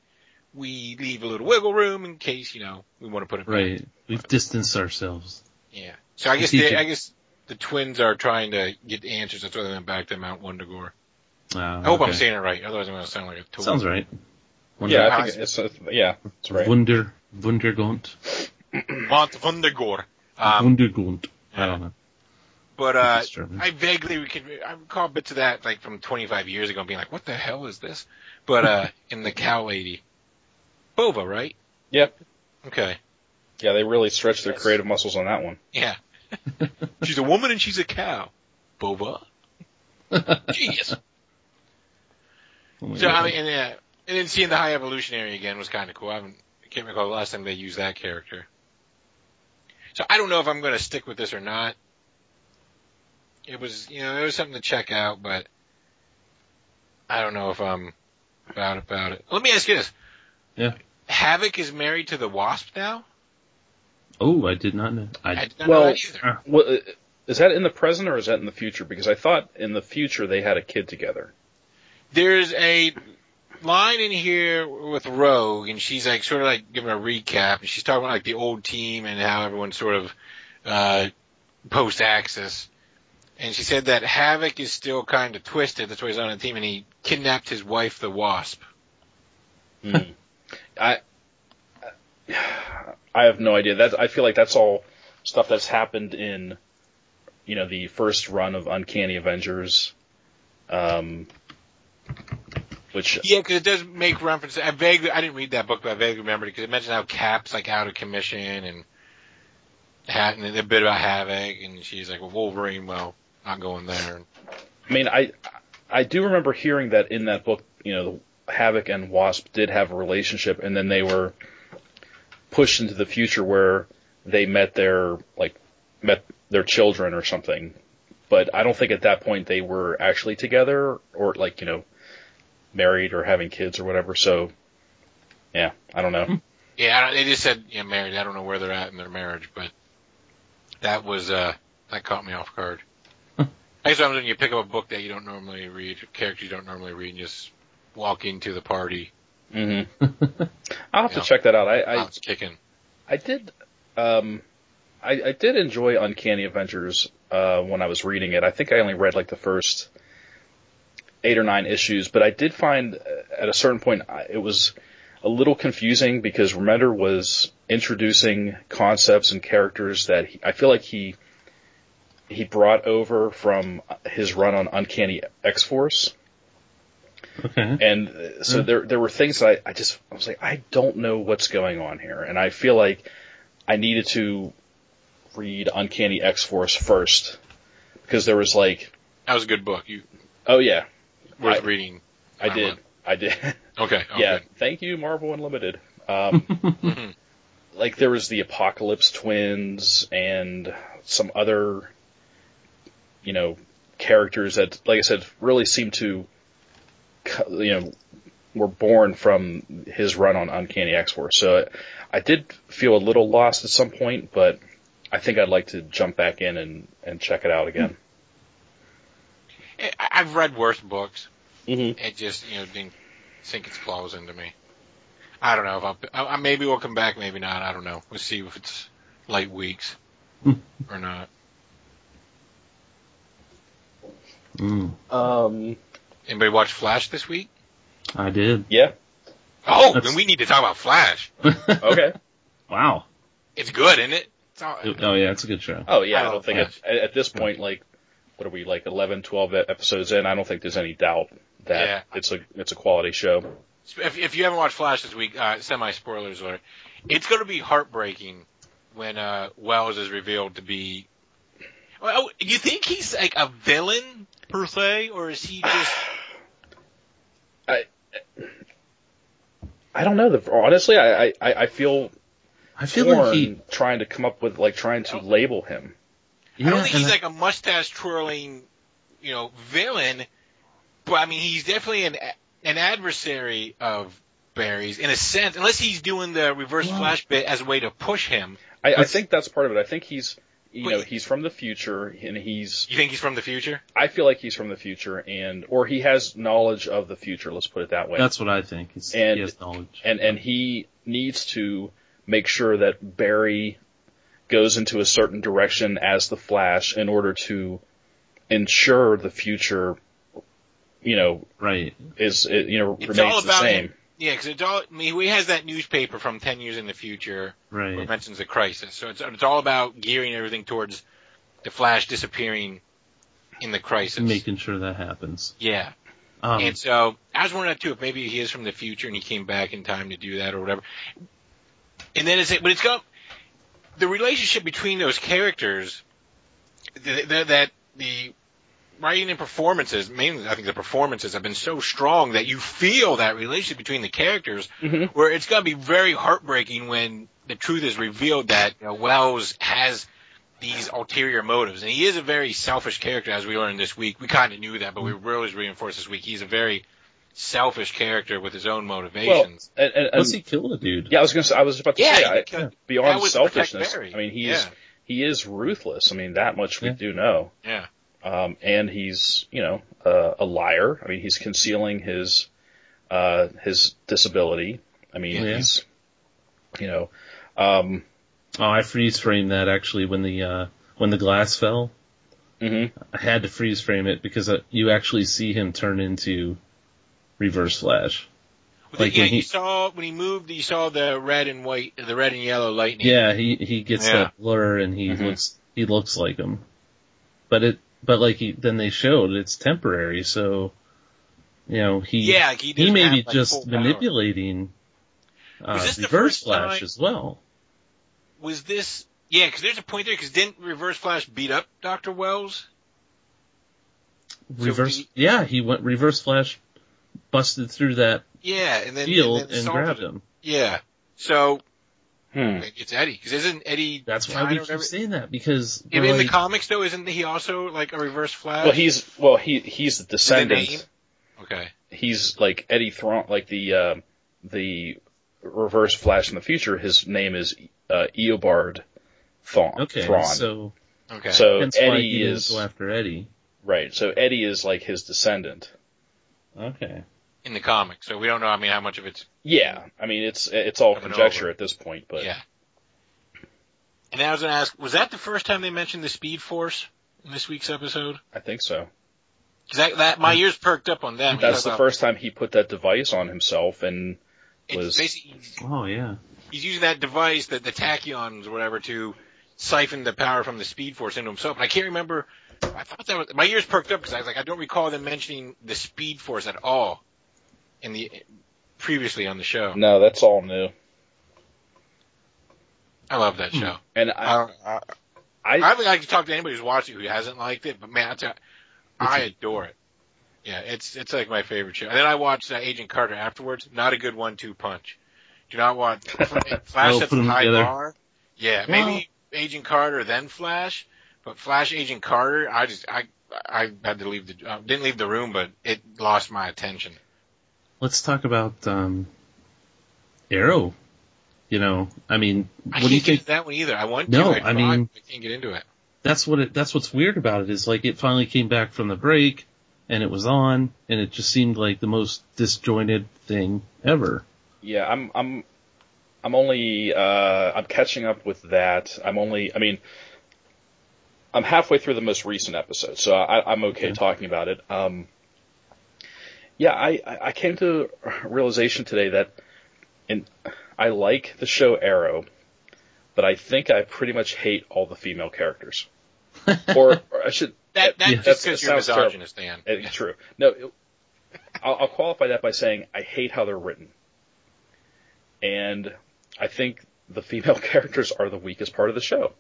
we leave a little wiggle room in case you know we want to put it back. Right. We've distanced ourselves. Yeah. So I guess they, I guess the twins are trying to get answers. That's why they went back to Mount Wundagore. Uh, I hope okay. I'm saying it right. Otherwise, I'm going to sound like a tool. Sounds right. Yeah, I Wonder- think it's, it's yeah, that's right. Wunder, Wundergaunt, Mount Wundagore. Um, Wundergaunt. I don't know. but I think uh, it's I vaguely recon- I recall bits of that like from 25 years ago, being like, "What the hell is this?" But uh, in the cow lady, Bova, right? Yep. Okay. Yeah, they really stretched their creative muscles on that one. Yeah. she's a woman and she's a cow. Bova. Genius. Oh So God. I mean, and, uh, and then seeing the High Evolutionary again was kind of cool. I haven't, I can't recall the last time they used that character. So I don't know if I'm going to stick with this or not. It was, you know, it was something to check out, but I don't know if I'm about about it. Let me ask you this. Yeah. Havoc is married to the Wasp now. Oh, I did not know. I, I did not Well- know that either. What, uh, is that in the present or is that in the future? Because I thought in the future they had a kid together. There's a line in here with Rogue, and she's like sort of like giving a recap, and she's talking about like the old team and how everyone's sort of uh, post Axis. And she said that Havoc is still kind of twisted. That's why he's on the team, and he kidnapped his wife, the Wasp. Mm. I I have no idea. That I feel like that's all stuff that's happened in you know the first run of Uncanny Avengers, um, which Yeah, because it does make reference. I vaguely, I didn't read that book, but I vaguely remembered it because it mentioned how Cap's like out of commission and had and a bit about Havoc, and she's like, well, Wolverine, well, not going there. I mean I I do remember hearing that in that book. You know, Havoc and Wasp did have a relationship, and then they were pushed into the future where they met their like met their children or something. But I don't think at that point they were actually together or like you know married or having kids or whatever. So yeah, I don't know. Yeah, I they just said you know, married. I don't know where they're at in their marriage, but that was uh that caught me off guard. I guess sometimes when you pick up a book that you don't normally read, a character you don't normally read, and just walk into the party, hmm I'll have Yeah. to check that out. I I, I, kicking. I did um I, I did enjoy Uncanny Avengers uh, when I was reading it. I think I only read like the first eight or nine issues, but I did find uh, at a certain point it was a little confusing because Remender was introducing concepts and characters that he, I feel like he he brought over from his run on Uncanny X Force. Okay. And uh, so Hmm. there there were things that I, I just I was like I don't know what's going on here, and I feel like I needed to read Uncanny X Force first because there was like That was a good book. You oh yeah worth I- reading. I I'm did on. I did Okay. Oh, yeah good. thank you Marvel Unlimited um, Mhm. like there was the Apocalypse twins and some other you know characters that like I said really seemed to co- you know were born from his run on Uncanny X Force. So I did feel a little lost at some point, but I think I'd like to jump back in and, and check it out again. I- I've read worse books. Mm-hmm. It just you know didn't sink its claws into me. I don't know if I'll. I, I- maybe we'll come back. Maybe not. I don't know. We'll see if it's late weeks or not. Mm, Um, Anybody watch Flash this week? I did. yeah. Oh, That's- then we need to talk about Flash. Okay. wow. It's good, isn't it? It's all, Oh yeah, it's a good show. Oh yeah, I I don't think it, at, at this point, like, what are we like 11, 12 e- episodes in? I don't think there's any doubt that Yeah. it's a it's a quality show. If, if you haven't watched Flash this week, uh, semi spoilers alert. It's going to be heartbreaking when uh, Wells is revealed to be. Well, you think he's like a villain per se, or is he just? I don't know. The, honestly, I, I I feel I feel torn like he. trying to come up with like trying to label him. Yeah, I don't think he's I- like a mustache twirling, you know, villain. But I mean, he's definitely an an adversary of Barry's in a sense, unless he's doing the reverse Well- flash bit as a way to push him. I, I think that's part of it. I think he's you But- know he's from the future and he's You think he's from the future? I feel like he's from the future and or he has knowledge of the future. Let's put it that way. That's what I think. He's, And- he has knowledge. and and he needs to make sure that Barry goes into a certain direction as the Flash in order to ensure the future, you know, right. is you know It's remains all the same. him. Yeah, because it's all. I mean, he has that newspaper from ten years in the future where it mentions the crisis. So it's it's all about gearing everything towards the Flash disappearing in the crisis. Making sure that happens. yeah. Um, And so I was wondering too, if maybe he is from the future and he came back in time to do that or whatever. And then it's but it's got the relationship between those characters th th that the writing and performances, mainly I think the performances have been so strong that you feel that relationship between the characters Mhm. where it's going to be very heartbreaking when the truth is revealed that you know, Wells has these ulterior motives, and he is a very selfish character, as we learned this week. We kind of knew that, but we really reinforced this week. He's a very selfish character with his own Well, motivations. and, and, and Plus, he killed a dude. yeah, I was gonna say, I was about to yeah, say, he I, killed- that beyond was to protect selfishness, I mean, he's yeah, he is ruthless. I mean, that much we Yeah. do know. yeah. Um, and he's, you know, uh, a liar. I mean, he's concealing his, uh, his disability. I mean, Yeah. he's, you know, um, Oh, I freeze framed that actually when the uh, when the glass fell. mhm. I had to freeze frame it because uh, you actually see him turn into Reverse Flash. Well, Like yeah, when he- you saw when he moved, you saw the red and white, the red and yellow lightning. Yeah, he he gets Yeah. that blur and he Mhm. looks he looks like him. But it but like he then they showed it's temporary, so you know he yeah. He, he may have, be like, just manipulating uh, Was this the Reverse Flash time- as well. Was this? Yeah, because there's a point there. Because didn't Reverse Flash beat up Doctor Wells? So Reverse, he- yeah, he went Reverse Flash, busted through that Yeah, and then field and, then and grabbed him. him. Yeah. So Hmm. it's Eddie because isn't Eddie? That's why we or keep whatever- saying that because In, we're in the comics, though, isn't he also like a Reverse Flash? Well, he's, well, he, he's the In the descendant. Okay. He's like Eddie Thawne, like the, uh, the reverse Flash in the future. His name is, uh, Eobard Thawne. okay, Thawne. so Okay. So hence why Eddie he didn't is, go after Eddie. right. So Eddie is like his descendant. Okay. In the comics, so we don't know. I mean, how much of it's Yeah. I mean, it's, it's all conjecture over. at this point, but yeah. And I was going to ask, was that the first time they mentioned the Speed Force in this week's episode? I think so. Because that, that my mm-hmm. ears perked up on that. That's talk the about- first time he put that device on himself and was- basically Oh yeah. he's using that device, that the tachyons or whatever, to siphon the power from the Speed Force into himself. And I can't remember. I thought that was my ears perked up because I was like, I don't recall them mentioning the Speed Force at all in the previously on the show. No, that's all new. I love that show. And I, I, I, I, I would like to talk to anybody who's watched it who hasn't liked it, but man, I, I adore it. Yeah, it's it's like my favorite show. And then I watched uh, Agent Carter afterwards. Not a good one-two punch. Do not want Flash Well, sets put high together. bar. Yeah, maybe Agent Carter then Flash, but Flash Agent Carter, I just I I had to leave the uh, didn't leave the room, but it lost my attention. Let's talk about um, Arrow. You know, I mean, I what can't do you get think? into that one either. I want No, to. I, I mean- I can't get into it. That's what it. That's what's weird about it is like it finally came back from the break, and it was on, and it just seemed like the most disjointed thing ever. yeah, I'm, I'm, I'm only, uh, I'm catching up with that. I'm only, I mean, I'm halfway through the most recent episode, so I, I'm okay Okay. talking about it. Um, yeah, I, I I came to a realization today that, and I like the show Arrow, but I think I pretty much hate all the female characters. or, or I should, That that's Yeah. just because you're sounds terrible. misogynist, Dan. Uh, True. No, it- I'll, I'll qualify that by saying I hate how they're written, and I think the female characters are the weakest part of the show.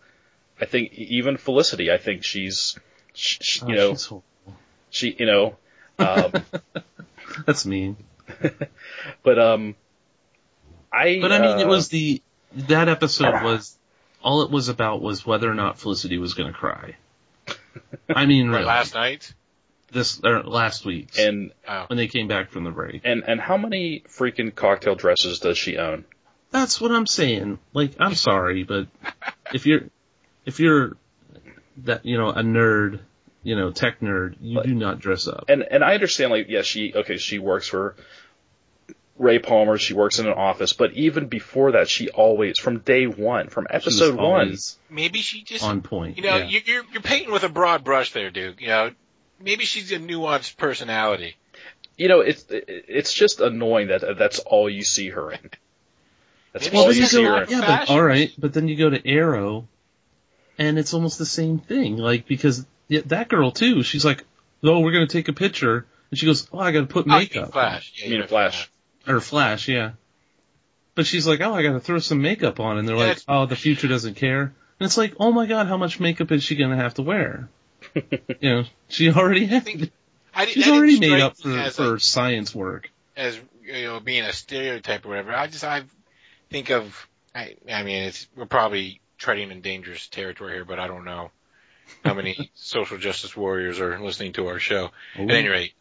I think even Felicity, I think she's, sh sh Oh, you know, she's horrible. she, you know, um, That's mean. but um, I. But I mean, it uh, was the that episode was all it was about was whether or not Felicity was going to cry. I mean, Right, really, last night. this or last week, and Oh. when they came back from the break. and and how many freaking cocktail dresses does she own? That's what I'm saying. Like, I'm sorry, but if you're if you're that you know a nerd, you know, tech nerd, you But- do not dress up. and and I understand like yeah she okay she works for Ray Palmer she works in an office but even before that she always from day one from episode one Maybe she just on point. You know, yeah. you, you're you're painting with a broad brush there, Duke. You know, maybe she's a nuanced personality. you know it's it's just annoying that that's all you see her in that's Maybe all you you see go, her in yeah, but all right, but then you go to Arrow, and it's almost the same thing. Like because yeah, that girl too, she's like, "Oh, we're gonna take a picture," and she goes, "Oh, I gotta put Oh, you mean makeup." Flash. Yeah, You mean you're Flash. or Flash, yeah. But she's like, "Oh, I gotta throw some makeup on," and they're Yeah, like, it's- "Oh, the future doesn't care." And it's like, "Oh my god, how much makeup is she gonna have to wear?" you know, she already had. think- I, did- She's already made up for for like, science work. as you know being a stereotype or whatever. I just I think of I I mean it's we're probably treading in dangerous territory here, but I don't know how many social justice warriors are listening to our show. At any rate,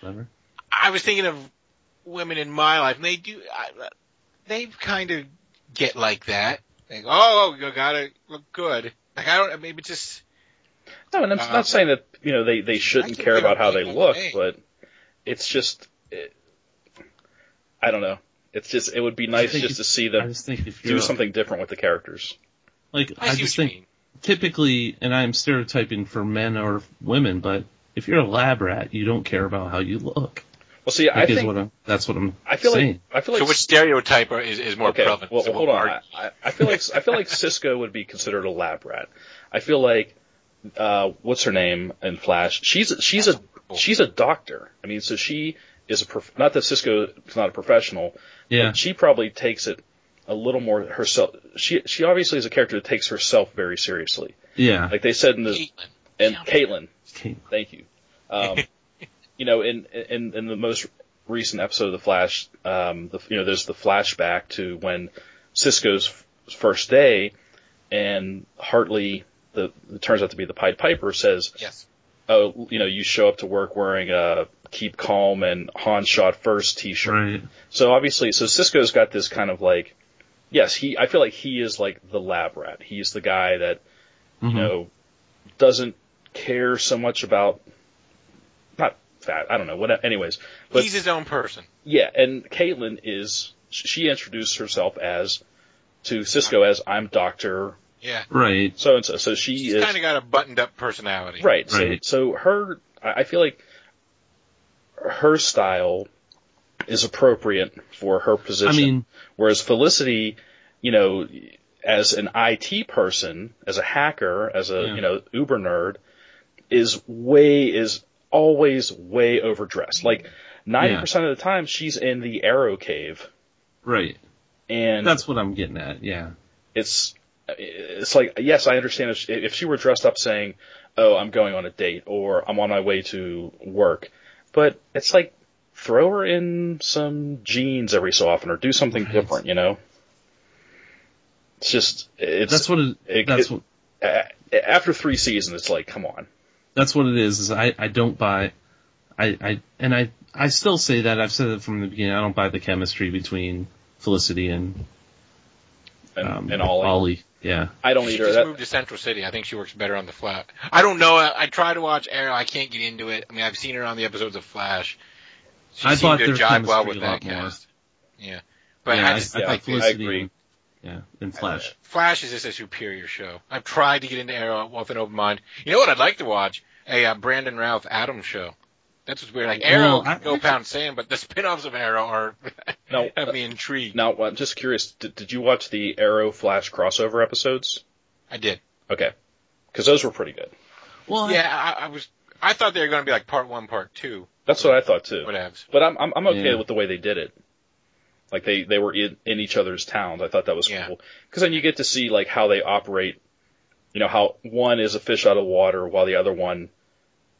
Clever. I was thinking of women in my life, and they do I, they kind of get like that. Like, oh, you gotta look good. Like I don't maybe just no and I'm Uh, not saying that you know they they shouldn't care about how they look name. but it's just it, I don't know it's just it would be nice just to see them just think if you're do something different with the characters like I I, just what think mean. Typically, and I'm stereotyping for men or women, but if you're a lab rat, you don't care about how you look. well see I think what I'm, that's what I'm I feel saying. like I feel like So which stereotype is is more okay, prevalent? well, So hold we'll on. I, I feel like I feel like Cisco would be considered a lab rat. I feel like uh, what's her name in Flash? She's she's a she's a doctor. I mean, so she is a prof- not that Cisco is not a professional. Yeah, But she probably takes it a little more herself. She she obviously is a character that takes herself very seriously. yeah. Like they said in the Caitlin. and Yeah. Caitlin, Okay. Thank you. Um, you know, in, in in the most recent episode of the Flash, um, the, you know, there's the flashback to when Cisco's f- first day, and Hartley, the it turns out to be the Pied Piper, says, Yes. "Oh, you know, you show up to work wearing a keep calm and Han shot first T-shirt." Right. So obviously, so Cisco's got this kind of like, yes, he. I feel like he is like the lab rat. He's the guy that Mhm. you know, doesn't care so much about not fat. I don't know. What? Anyways, but He's his own person. yeah, and Caitlin is she introduced herself as to Cisco as I'm Doctor Yeah. Right. so and so. So she She's is kind of got a buttoned up personality. right. So Right. so her, I I feel like her style is appropriate for her I position. mean, Whereas Felicity, you know, as an IT person, as a hacker, as a Yeah. you know uber nerd, is way is always way overdressed. Like ninety percent of the time, she's in the Arrow Cave, Right. and That's what I'm getting at. Yeah. it's it's like yes, I understand if she, if she were dressed up saying, "Oh, I'm going on a date" or "I'm on my way to work," but it's like throw her in some jeans every so often or do something Right. different, you know. It's just it's That's what it, it- that's it- what after three seasons, it's like, come on. that's what it is. Is I I don't buy, I I and I I still say that I've said it from the beginning. I don't buy the chemistry between Felicity and And, um, and Ollie. Ollie. Yeah. I don't She either. just That, moved to Central City. I think she works better on the flat. I don't know. I, I try to watch Arrow. I can't get into it. I mean, I've seen her on the episodes of Flash. She I seemed thought to their jive well with a that lot more. cast. Yeah, but yeah, I I, just I, yeah, thought I Felicity. agree. Yeah, in Flash. Flash is just a superior show. I've tried to get into Arrow with an open mind. You know what I'd like to watch? A uh, Brandon Routh Adams show. That's what's weird. Like Arrow Well, I- can go pound sand, but the spin-offs of Arrow are No, have me intrigued. now, I'm just curious. Did, did you watch the Arrow Flash crossover episodes? I did. Okay, because those were pretty good. Well, Yeah, I, I was. I thought they were going to be like part one, part two. That's what I thought too. Whatevs. But I'm I'm, I'm okay Yeah. with the way they did it. Like they they were in, in each other's towns. I thought that was Yeah. cool because then you get to see like how they operate. You know how one is a fish out of water while the other one,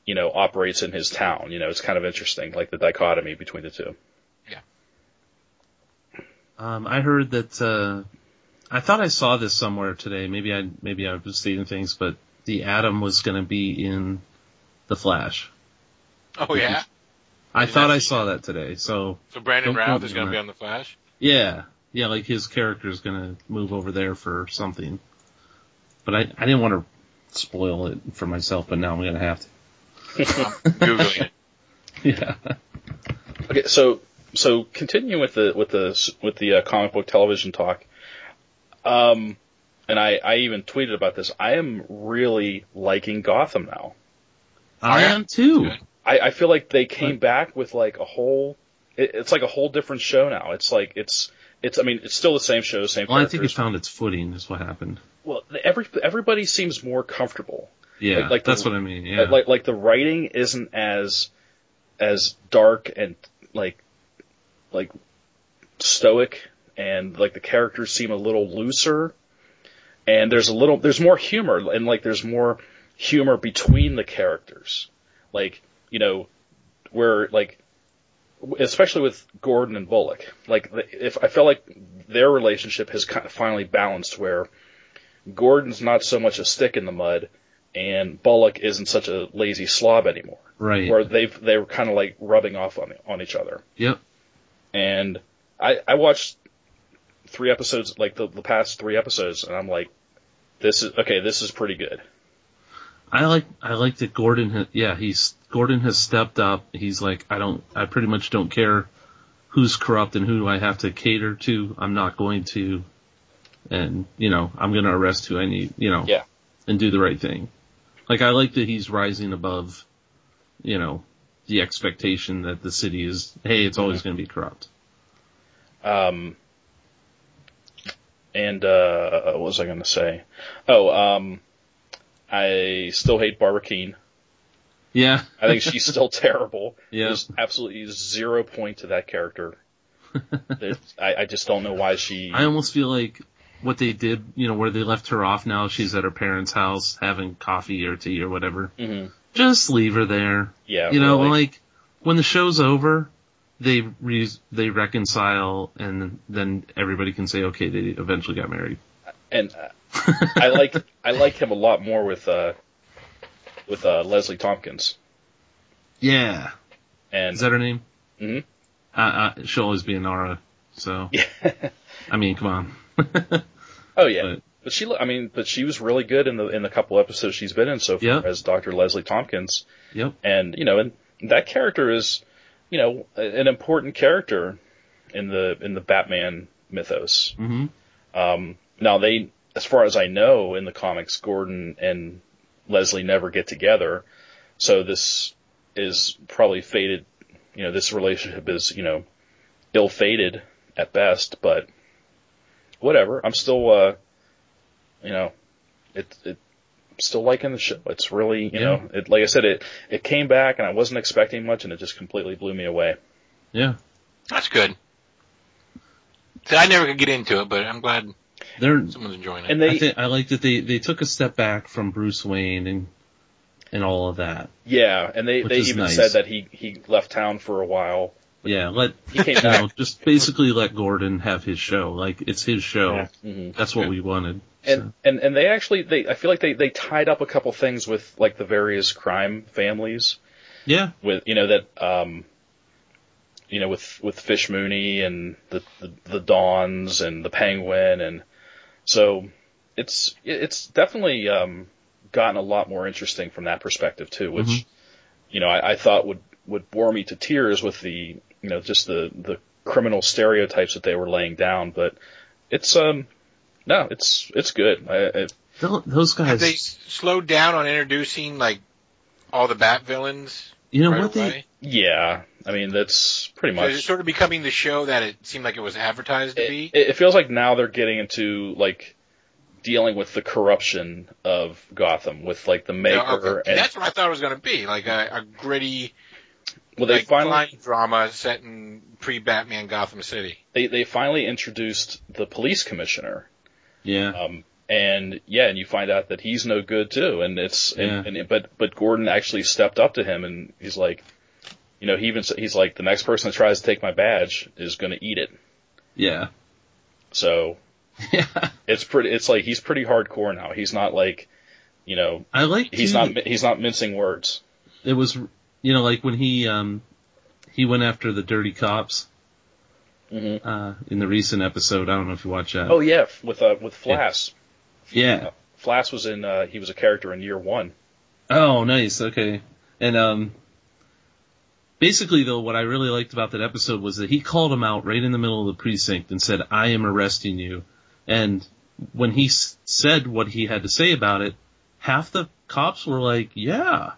you know, operates in his town. You know, it's kind of interesting, like the dichotomy between the two. Um, I heard that. Uh, I thought I saw this somewhere today. Maybe I maybe I was seeing things, but the Atom was going to be in the Flash. Oh yeah. I thought I saw that today. So So Brandon Don't Routh is going to be on the Flash. yeah, yeah, like his character is going to move over there for something. But I I didn't want to spoil it for myself, but now I'm going to have to. I'm googling it. Yeah. Okay, so so continuing with the with the with the uh, comic book television talk, um, and I I even tweeted about this. I am really liking Gotham now. I yeah? am too. I, I feel like they came back with like a whole. It, it's like a whole different show now. It's like it's it's. I mean, it's still the same show, same thing. Well, I think it found its footing. Is what happened. well, every everybody seems more comfortable. Yeah, Like- like the- that's what I mean. Yeah. Like like the writing isn't as as dark and like like stoic, and like the characters seem a little looser. And there's a little there's more humor, and like there's more humor between the characters. Like you know where like especially with Gordon and Bullock. Like if I felt like their relationship has kind of finally balanced where Gordon's not so much a stick in the mud and Bullock isn't such a lazy slob anymore. right. Where they've they were kind of like rubbing off on on each other. Yep. And I I watched three episodes like the, the past three episodes and I'm like this is okay, this is pretty good. I like I like that Gordon. Ha- yeah, he's Gordon has stepped up. He's like I don't. I pretty much don't care who's corrupt and who do I have to cater to. I'm not going to, and you know I'm going to arrest who I need. You know. Yeah. And do the right thing. Like I like that he's rising above, you know, the expectation that the city is. Hey, it's always going to be corrupt. Um, and uh, what was I going to say? Oh, um, I still hate Barbara Kean. Yeah. I think she's still terrible. Yeah. There's absolutely zero point to that character. I, I just don't know why she. I almost feel like what they did, you know, where they left her off now, she's at her parents' house having coffee or tea or whatever. Mhm. Just leave her there. Yeah, you know, really. like when the show's over, they re- they reconcile and then everybody can say, okay, they eventually got married. and uh, I like I like him a lot more with uh, with uh, Leslie Tompkins. Yeah. And Is that her name? Mhm. Uh, uh, she'll always be Nara. So, I mean, come on. oh yeah, But- but she I mean, but she was really good in the in the couple episodes she's been in so far Yeah. as Dr. Leslie Tompkins. Yep. and you know, and that character is, you know, an important character in the in the Batman mythos. hmm Um, now they, as far as I know, in the comics, Gordon and Leslie never get together, so this is probably fated. You know, this relationship is you know ill fated at best, but whatever. I'm still uh, you know, it it still liking the show. It's really, you Yeah. know, it like I said, it it came back and I wasn't expecting much, and it just completely blew me away. Yeah. That's good. So I never could get into it, but I'm glad They're, someone's enjoying it. And I they, think I like that they, they took a step back from Bruce Wayne and, and all of that. yeah, and they they even nice. said that he he left town for a while. Yeah, let, He came you know, back. just basically let Gordon have his show. Like, it's his show. Yeah. hmm That's what Yeah. we wanted. And, So, and and they actually they I feel like they they tied up a couple things with like the various crime families yeah, with you know that um you know with with Fish Mooney and the the, the Dons and the Penguin and so it's it's definitely um gotten a lot more interesting from that perspective too which Mhm. you know I, I thought would would bore me to tears with the you know just the the criminal stereotypes that they were laying down but it's um no it's it's good I, it, Tho- those Have they slowed down on introducing like all the Bat villains you know right what away? they, yeah I mean that's pretty much is it sort of becoming the show that it seemed like it was advertised to be? it, it feels like now they're getting into like dealing with the corruption of Gotham with like the maker Yeah, okay. and That's what I thought it was going to be, like a, a gritty, well they like finally drama set in pre-Batman Gotham City. they, they finally introduced the police commissioner yeah, um and yeah and you find out that he's no good too and it's and, and but but Gordon actually stepped up to him and he's like you know he even he's like the next person that tries to take my badge is going to eat it yeah, so yeah. it's pretty it's like he's pretty hardcore now he's not like you know I like he's too, not he's not mincing words it was, you know, like when he, um, he went after the dirty cops, hmm uh, in the recent episode. I don't know if you watch that. Oh yeah, with uh, with Flass. yeah. Flass was in. Uh, he was a character in year one. Oh, nice. Okay. And um basically though what I really liked about that episode was that he called him out right in the middle of the precinct and said, "I am arresting you." And when he s- said what he had to say about it, half the cops were like, "Yeah."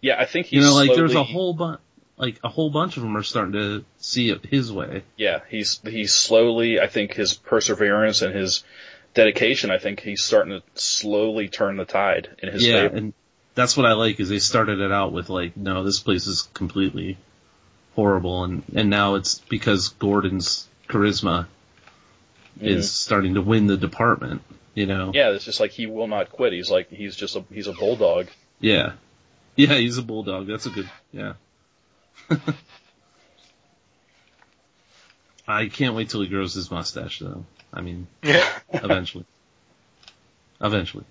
Yeah, I think he's You know, like there's a whole bunch like a whole bunch of them are starting to see it his way. Yeah, he's he's slowly. I think his perseverance and his dedication. I think he's starting to slowly turn the tide in his yeah, favor. and that's what I like is they started it out with like, no, this place is completely horrible, and and now it's because Gordon's charisma mm-hmm. is starting to win the department. You know? Yeah, it's just like he will not quit. He's like he's just a he's a bulldog. Yeah. Yeah, he's a bulldog. That's a good. Yeah. I can't wait till he grows his mustache, though. I mean, Yeah. eventually. eventually.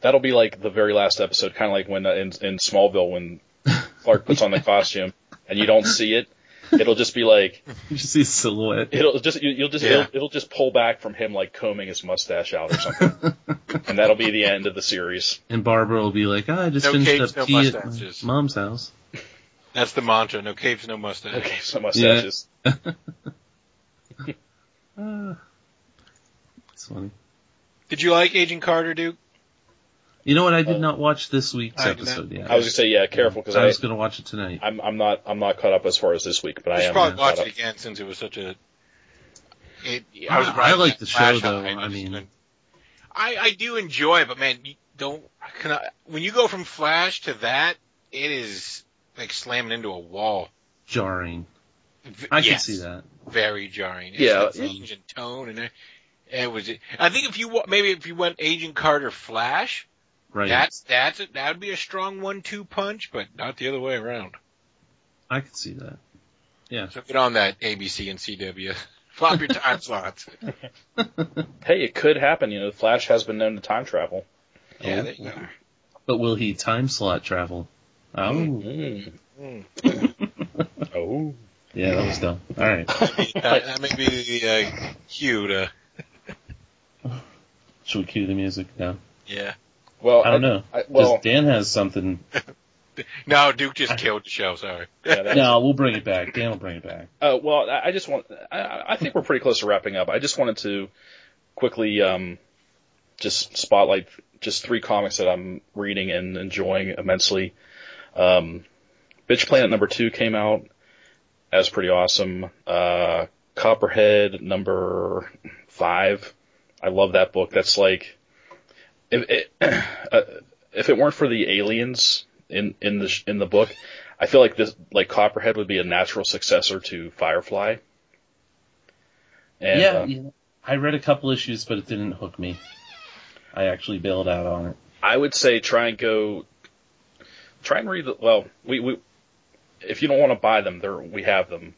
That'll be like the very last episode, kind of like when uh, in in Smallville when Clark puts on the costume and you don't see it. It'll just be like You just see a silhouette. it'll just you, you'll just Yeah. it'll, it'll just pull back from him like combing his mustache out or something, and that'll be the end of the series. And Barbara will be like, oh, I just No finished capes, up no tea at my mom's house. That's the mantra. No capes, no mustache. Okay, so mustaches. Ah. it's funny. Did you like Agent Carter, Duke? You know what? I did Uh, not watch this week's I episode yet. I was gonna say yeah, careful because I I, was going to watch it tonight. I'm I'm not I'm not caught up as far as this week, but I I should am probably watch up. it again since it was such a. It, I- was I riding like the show, though. high, I mean- been- I I do enjoy it, but man, you don't. Can I, when you go from Flash to that, it is like slamming into a wall. Jarring. V- I can see that. Very jarring. It's Yeah, change in tone and it, it was. I think if you maybe if you went Agent Carter Flash, Right. that's that's a, that would be a strong one-two punch, but not the other way around. I could see that. Yeah. So get on that ABC and CW. Flop your time slots. Hey, it could happen. You know, Flash has been known to time travel. Yeah, there you go. But will he time slot travel? Oh. Mm. Mm. Oh, Yeah, that was dumb. All right. that, that may be the uh, cue to. Should we cue the music now? Yeah. well, I don't know. I, 'Cause well, Dan has something. No, Duke just killed the show. Sorry. yeah, No, we'll bring it back. Dan will bring it back. Uh, well, I I just want, I, I think we're pretty close to wrapping up. I just wanted to quickly, um, just spotlight just three comics that I'm reading and enjoying immensely. Um, Bitch Planet number two came out. That was pretty awesome. Uh, Copperhead number five. I love that book. That's like, if it, uh, if it weren't for the aliens in in the in the book, I feel like this like Copperhead would be a natural successor to Firefly. And, yeah, uh, yeah, I read a couple issues, but it didn't hook me. I actually bailed out on it. I would say try and go, try and read the. Well, we we if you don't want to buy them, there we have them.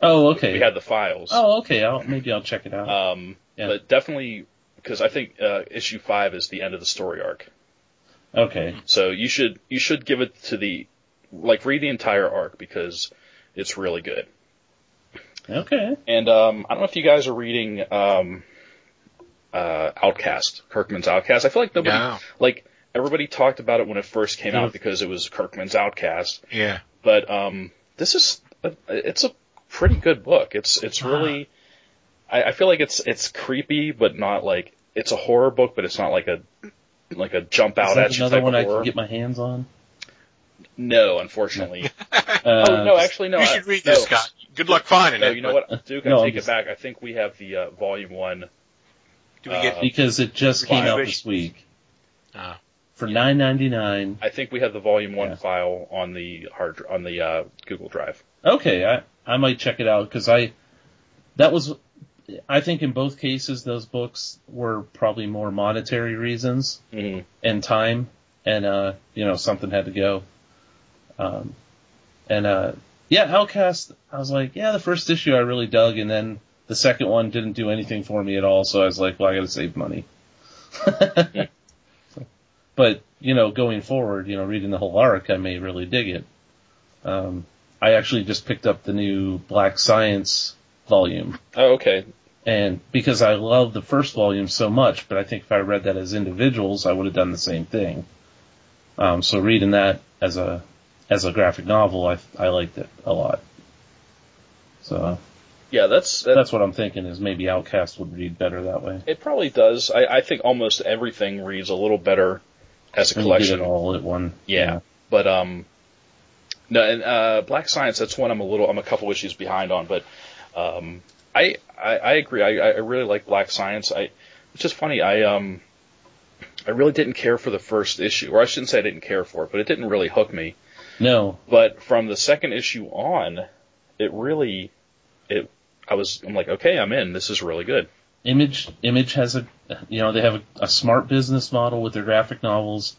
Oh, okay. We had the files. oh, okay. I'll, maybe I'll check it out. Um, Yeah. but definitely because I think uh, issue five is the end of the story arc. okay. So you should you should give it to the like read the entire arc because it's really good. Okay. And um, I don't know if you guys are reading um, uh, Outcast, Kirkman's Outcast. I feel like nobody No. like everybody talked about it when it first came Yeah. out because it was Kirkman's Outcast. Yeah. But um, this is a, it's a pretty good book. It's it's really I, I feel like it's it's creepy, but not like it's a horror book, but it's not like a like a jump Is out that at you another type one of I horror. can get my hands on? No, unfortunately. Uh, oh no, actually no. you I- should read no, this, Scott. Good luck finding No, it. you know but what, Duke? I No, I'm take just- it back. I think we have the uh, volume one. Do we get? uh, because it just came out this week Uh, for nine ninety nine. I think we have the volume one Yeah. file on the hard on the uh, Google Drive. Okay, I I might check it out because I that was I think in both cases those books were probably more monetary reasons hmm and time and uh you know something had to go. Um and uh yeah, Outcast I was like, yeah, the first issue I really dug and then the second one didn't do anything for me at all, so I was like, well, I got to save money. but, you know, going forward, you know, reading the whole arc, I may really dig it. Um I actually just picked up the new Black Science volume Oh, okay. and because I love the first volume so much, but I think if I read that as individuals, I would have done the same thing. Um, so reading that as a as a graphic novel, I I liked it a lot. So Yeah, that's that, that's what I'm thinking is maybe Outcast would read better that way. it. Probably does. I, I think almost everything reads a little better as a When collection. all at one. Yeah. But um, no, and uh, Black Science. That's one I'm a little. I'm a couple issues behind on, but um, I, I I agree. I I really like Black Science. I it's just funny. I um, I really didn't care for the first issue, or I shouldn't say I didn't care for it, but it didn't really hook me. No. But from the second issue on, it really, it. I was. I'm like, okay, I'm in. This is really good. Image Image has a you know they have a, a smart business model with their graphic novels.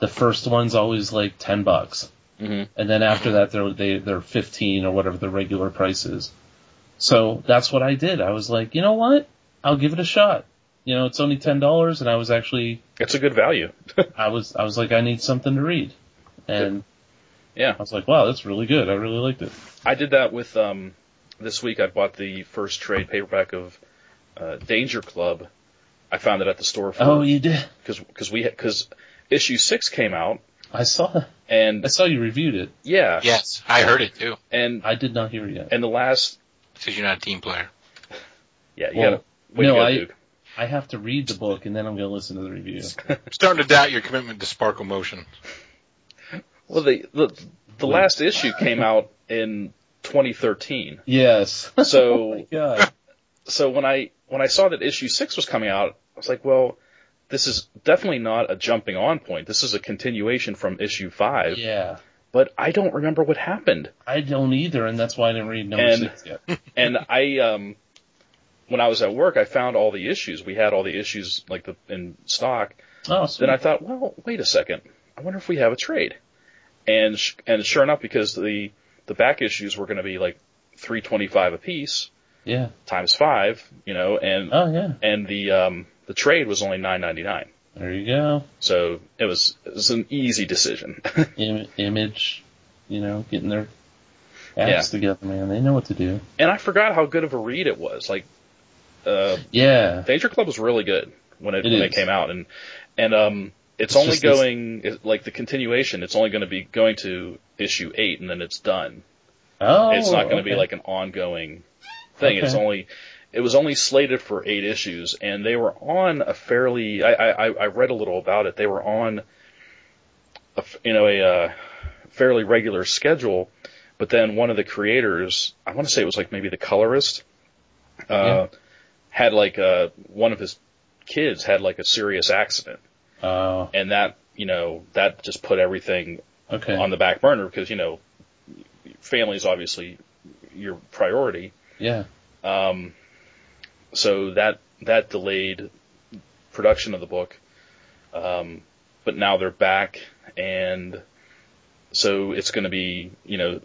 The first one's always like ten bucks. hmm and then after that they're they, they're 15 or whatever the regular price is. So that's what I did. I was like, you know what? I'll give it a shot. You know, it's only ten dollars, and I was actually It's a good value. I was I was like, I need something to read, and Yeah. I was like, wow, that's really good. I really liked it. I did that with um this week I bought the first trade paperback of uh, Danger Club. I found it at the store for Oh, you did? cuz cuz we cuz issue 6 came out I saw and I saw you reviewed it. yeah yes, I heard it too. and I did not hear it yet. and the last Because you're not a team player. yeah you Well, gotta no, to go, I- Duke. I have to read the book and then I'm going to listen to the review. I'm starting to doubt your commitment to Sparkle Motion. Well the the, the last issue came out in 2013. yes. So oh my god. so when I when I saw that issue 6 was coming out I was like well this is definitely not a jumping on point. This is a continuation from issue 5. Yeah. But I don't remember what happened. I don't either, and that's why I didn't read number And- six yet. And I, um, when I was at work, I found all the issues. We had all the issues like the in stock. Oh, sweet. Then I thought, well, wait a second. I wonder if we have a trade. And sh- and sure enough, because the the back issues were going to be like three twenty five a piece yeah. times five, you know, and Oh yeah. and the um the trade was only nine ninety nine. There you go. So it was it was an easy decision. Im- image, you know, getting their acts together, man. They know what to do. and I forgot how good of a read it was. Like, uh, Yeah. Danger Club was really good when it, It when it came out, and and um, it's, It's only this- going it- like the continuation. It's only going to be going to issue eight, and then it's done. Oh. it's not going to be like an ongoing thing. It's only it was only slated for eight issues, and they were on a fairly. I I, I read a little about it. They were on, a, you know, a uh, fairly regular schedule, but then one of the creators, I want to say it was like maybe the colorist, uh, Yeah. had like uh one of his kids had like a serious accident, Oh, and that you know that just put everything okay. on the back burner because you know family is obviously your priority. yeah. Um, so that that delayed production of the book. Um, but now they're back, and so it's going to be you know.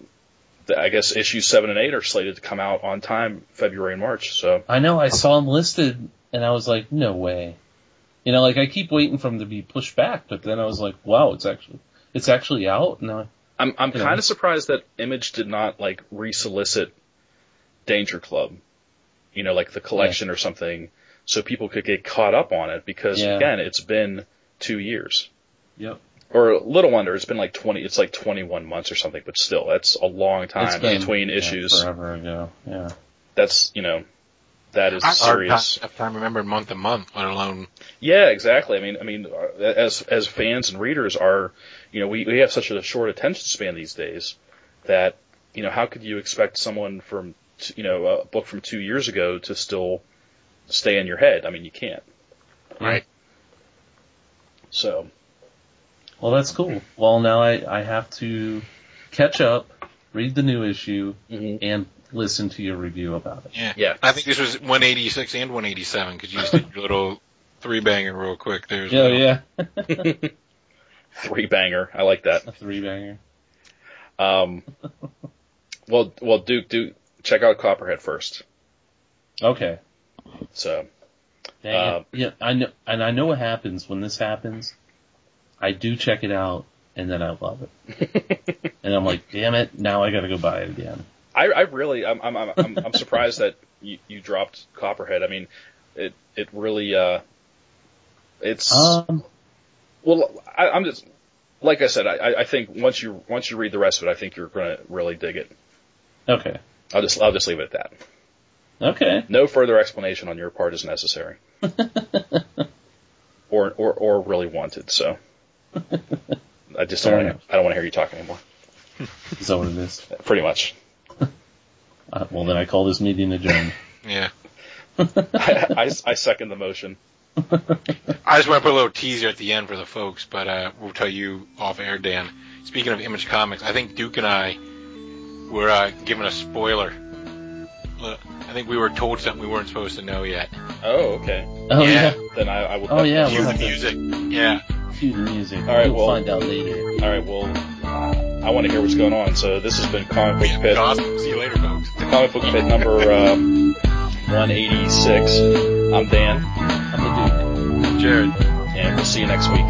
I guess issues seven and eight are slated to come out on time, February and March. So I know. I saw them listed, and I was like, no way. You know, like I keep waiting for them to be pushed back, but then I was like, wow, it's actually it's actually out. No, I'm I'm kind of surprised that Image did not like resolicit Danger Club, you know, like the collection or something, so people could get caught up on it because Yeah. again, it's been two years. Yep. Or a Little Wonder, it's been like twenty, it's like twenty one months or something, but still, that's a long time been, between yeah, issues. forever ago. Yeah. That's you know, that is Hard serious. time- time remembering month to month, let alone Yeah, exactly. I mean, I mean, uh, as as fans and readers are, you know, we we have such a short attention span these days that you know, how could you expect someone from t- you know a book from two years ago to still stay in your head? I mean, you can't. right. So Well, that's cool. Well, now I I have to catch up, read the new issue, mhm. and listen to your review about it. Yeah. yeah, I think this was 186 and 187 because you just did your little three banger real quick. There's Yeah, yeah. three banger. I like that. A three banger. Um, well, well, Duke, Duke, check out Copperhead first. Okay. So Uh. Yeah, I know, and I know what happens when this happens. I do check it out, and then I love it, and I'm like, damn it, now I got to go buy it again. I, I really, I'm, I'm, I'm, I'm, surprised that you, you dropped Copperhead. I mean, it, it really, uh, it's, Um, well, I, I'm just, like I said, I, I think once you, once you read the rest of it, I think you're gonna really dig it. okay, I'll just, I'll just leave it at that. okay. No further explanation on your part is necessary. or, or, or really wanted, so. I just don't want to, I don't want to hear you talk anymore. Is that what it is? Pretty much. Uh, well, then I call this meeting adjourned. Yeah. I, I, I second the motion. I just want to put a little teaser at the end for the folks, but uh, we'll tell you off air, Dan. Speaking of Image Comics, I think Duke and I were uh, given a spoiler. Look, I think we were told something we weren't supposed to know yet. Oh, okay. Oh Yeah. yeah, Then I, I will. Oh, yeah, Cue we'll the have to- music. Yeah. cue the music. All right, We'll, well- find out later. All right. Well, I want to hear what's going on. So this has been Comic Book Pit, Awesome. See you later, folks. The Comic Book Pit number um, 186. I'm Dan, I'm the dude. Jared. and we'll see you next week.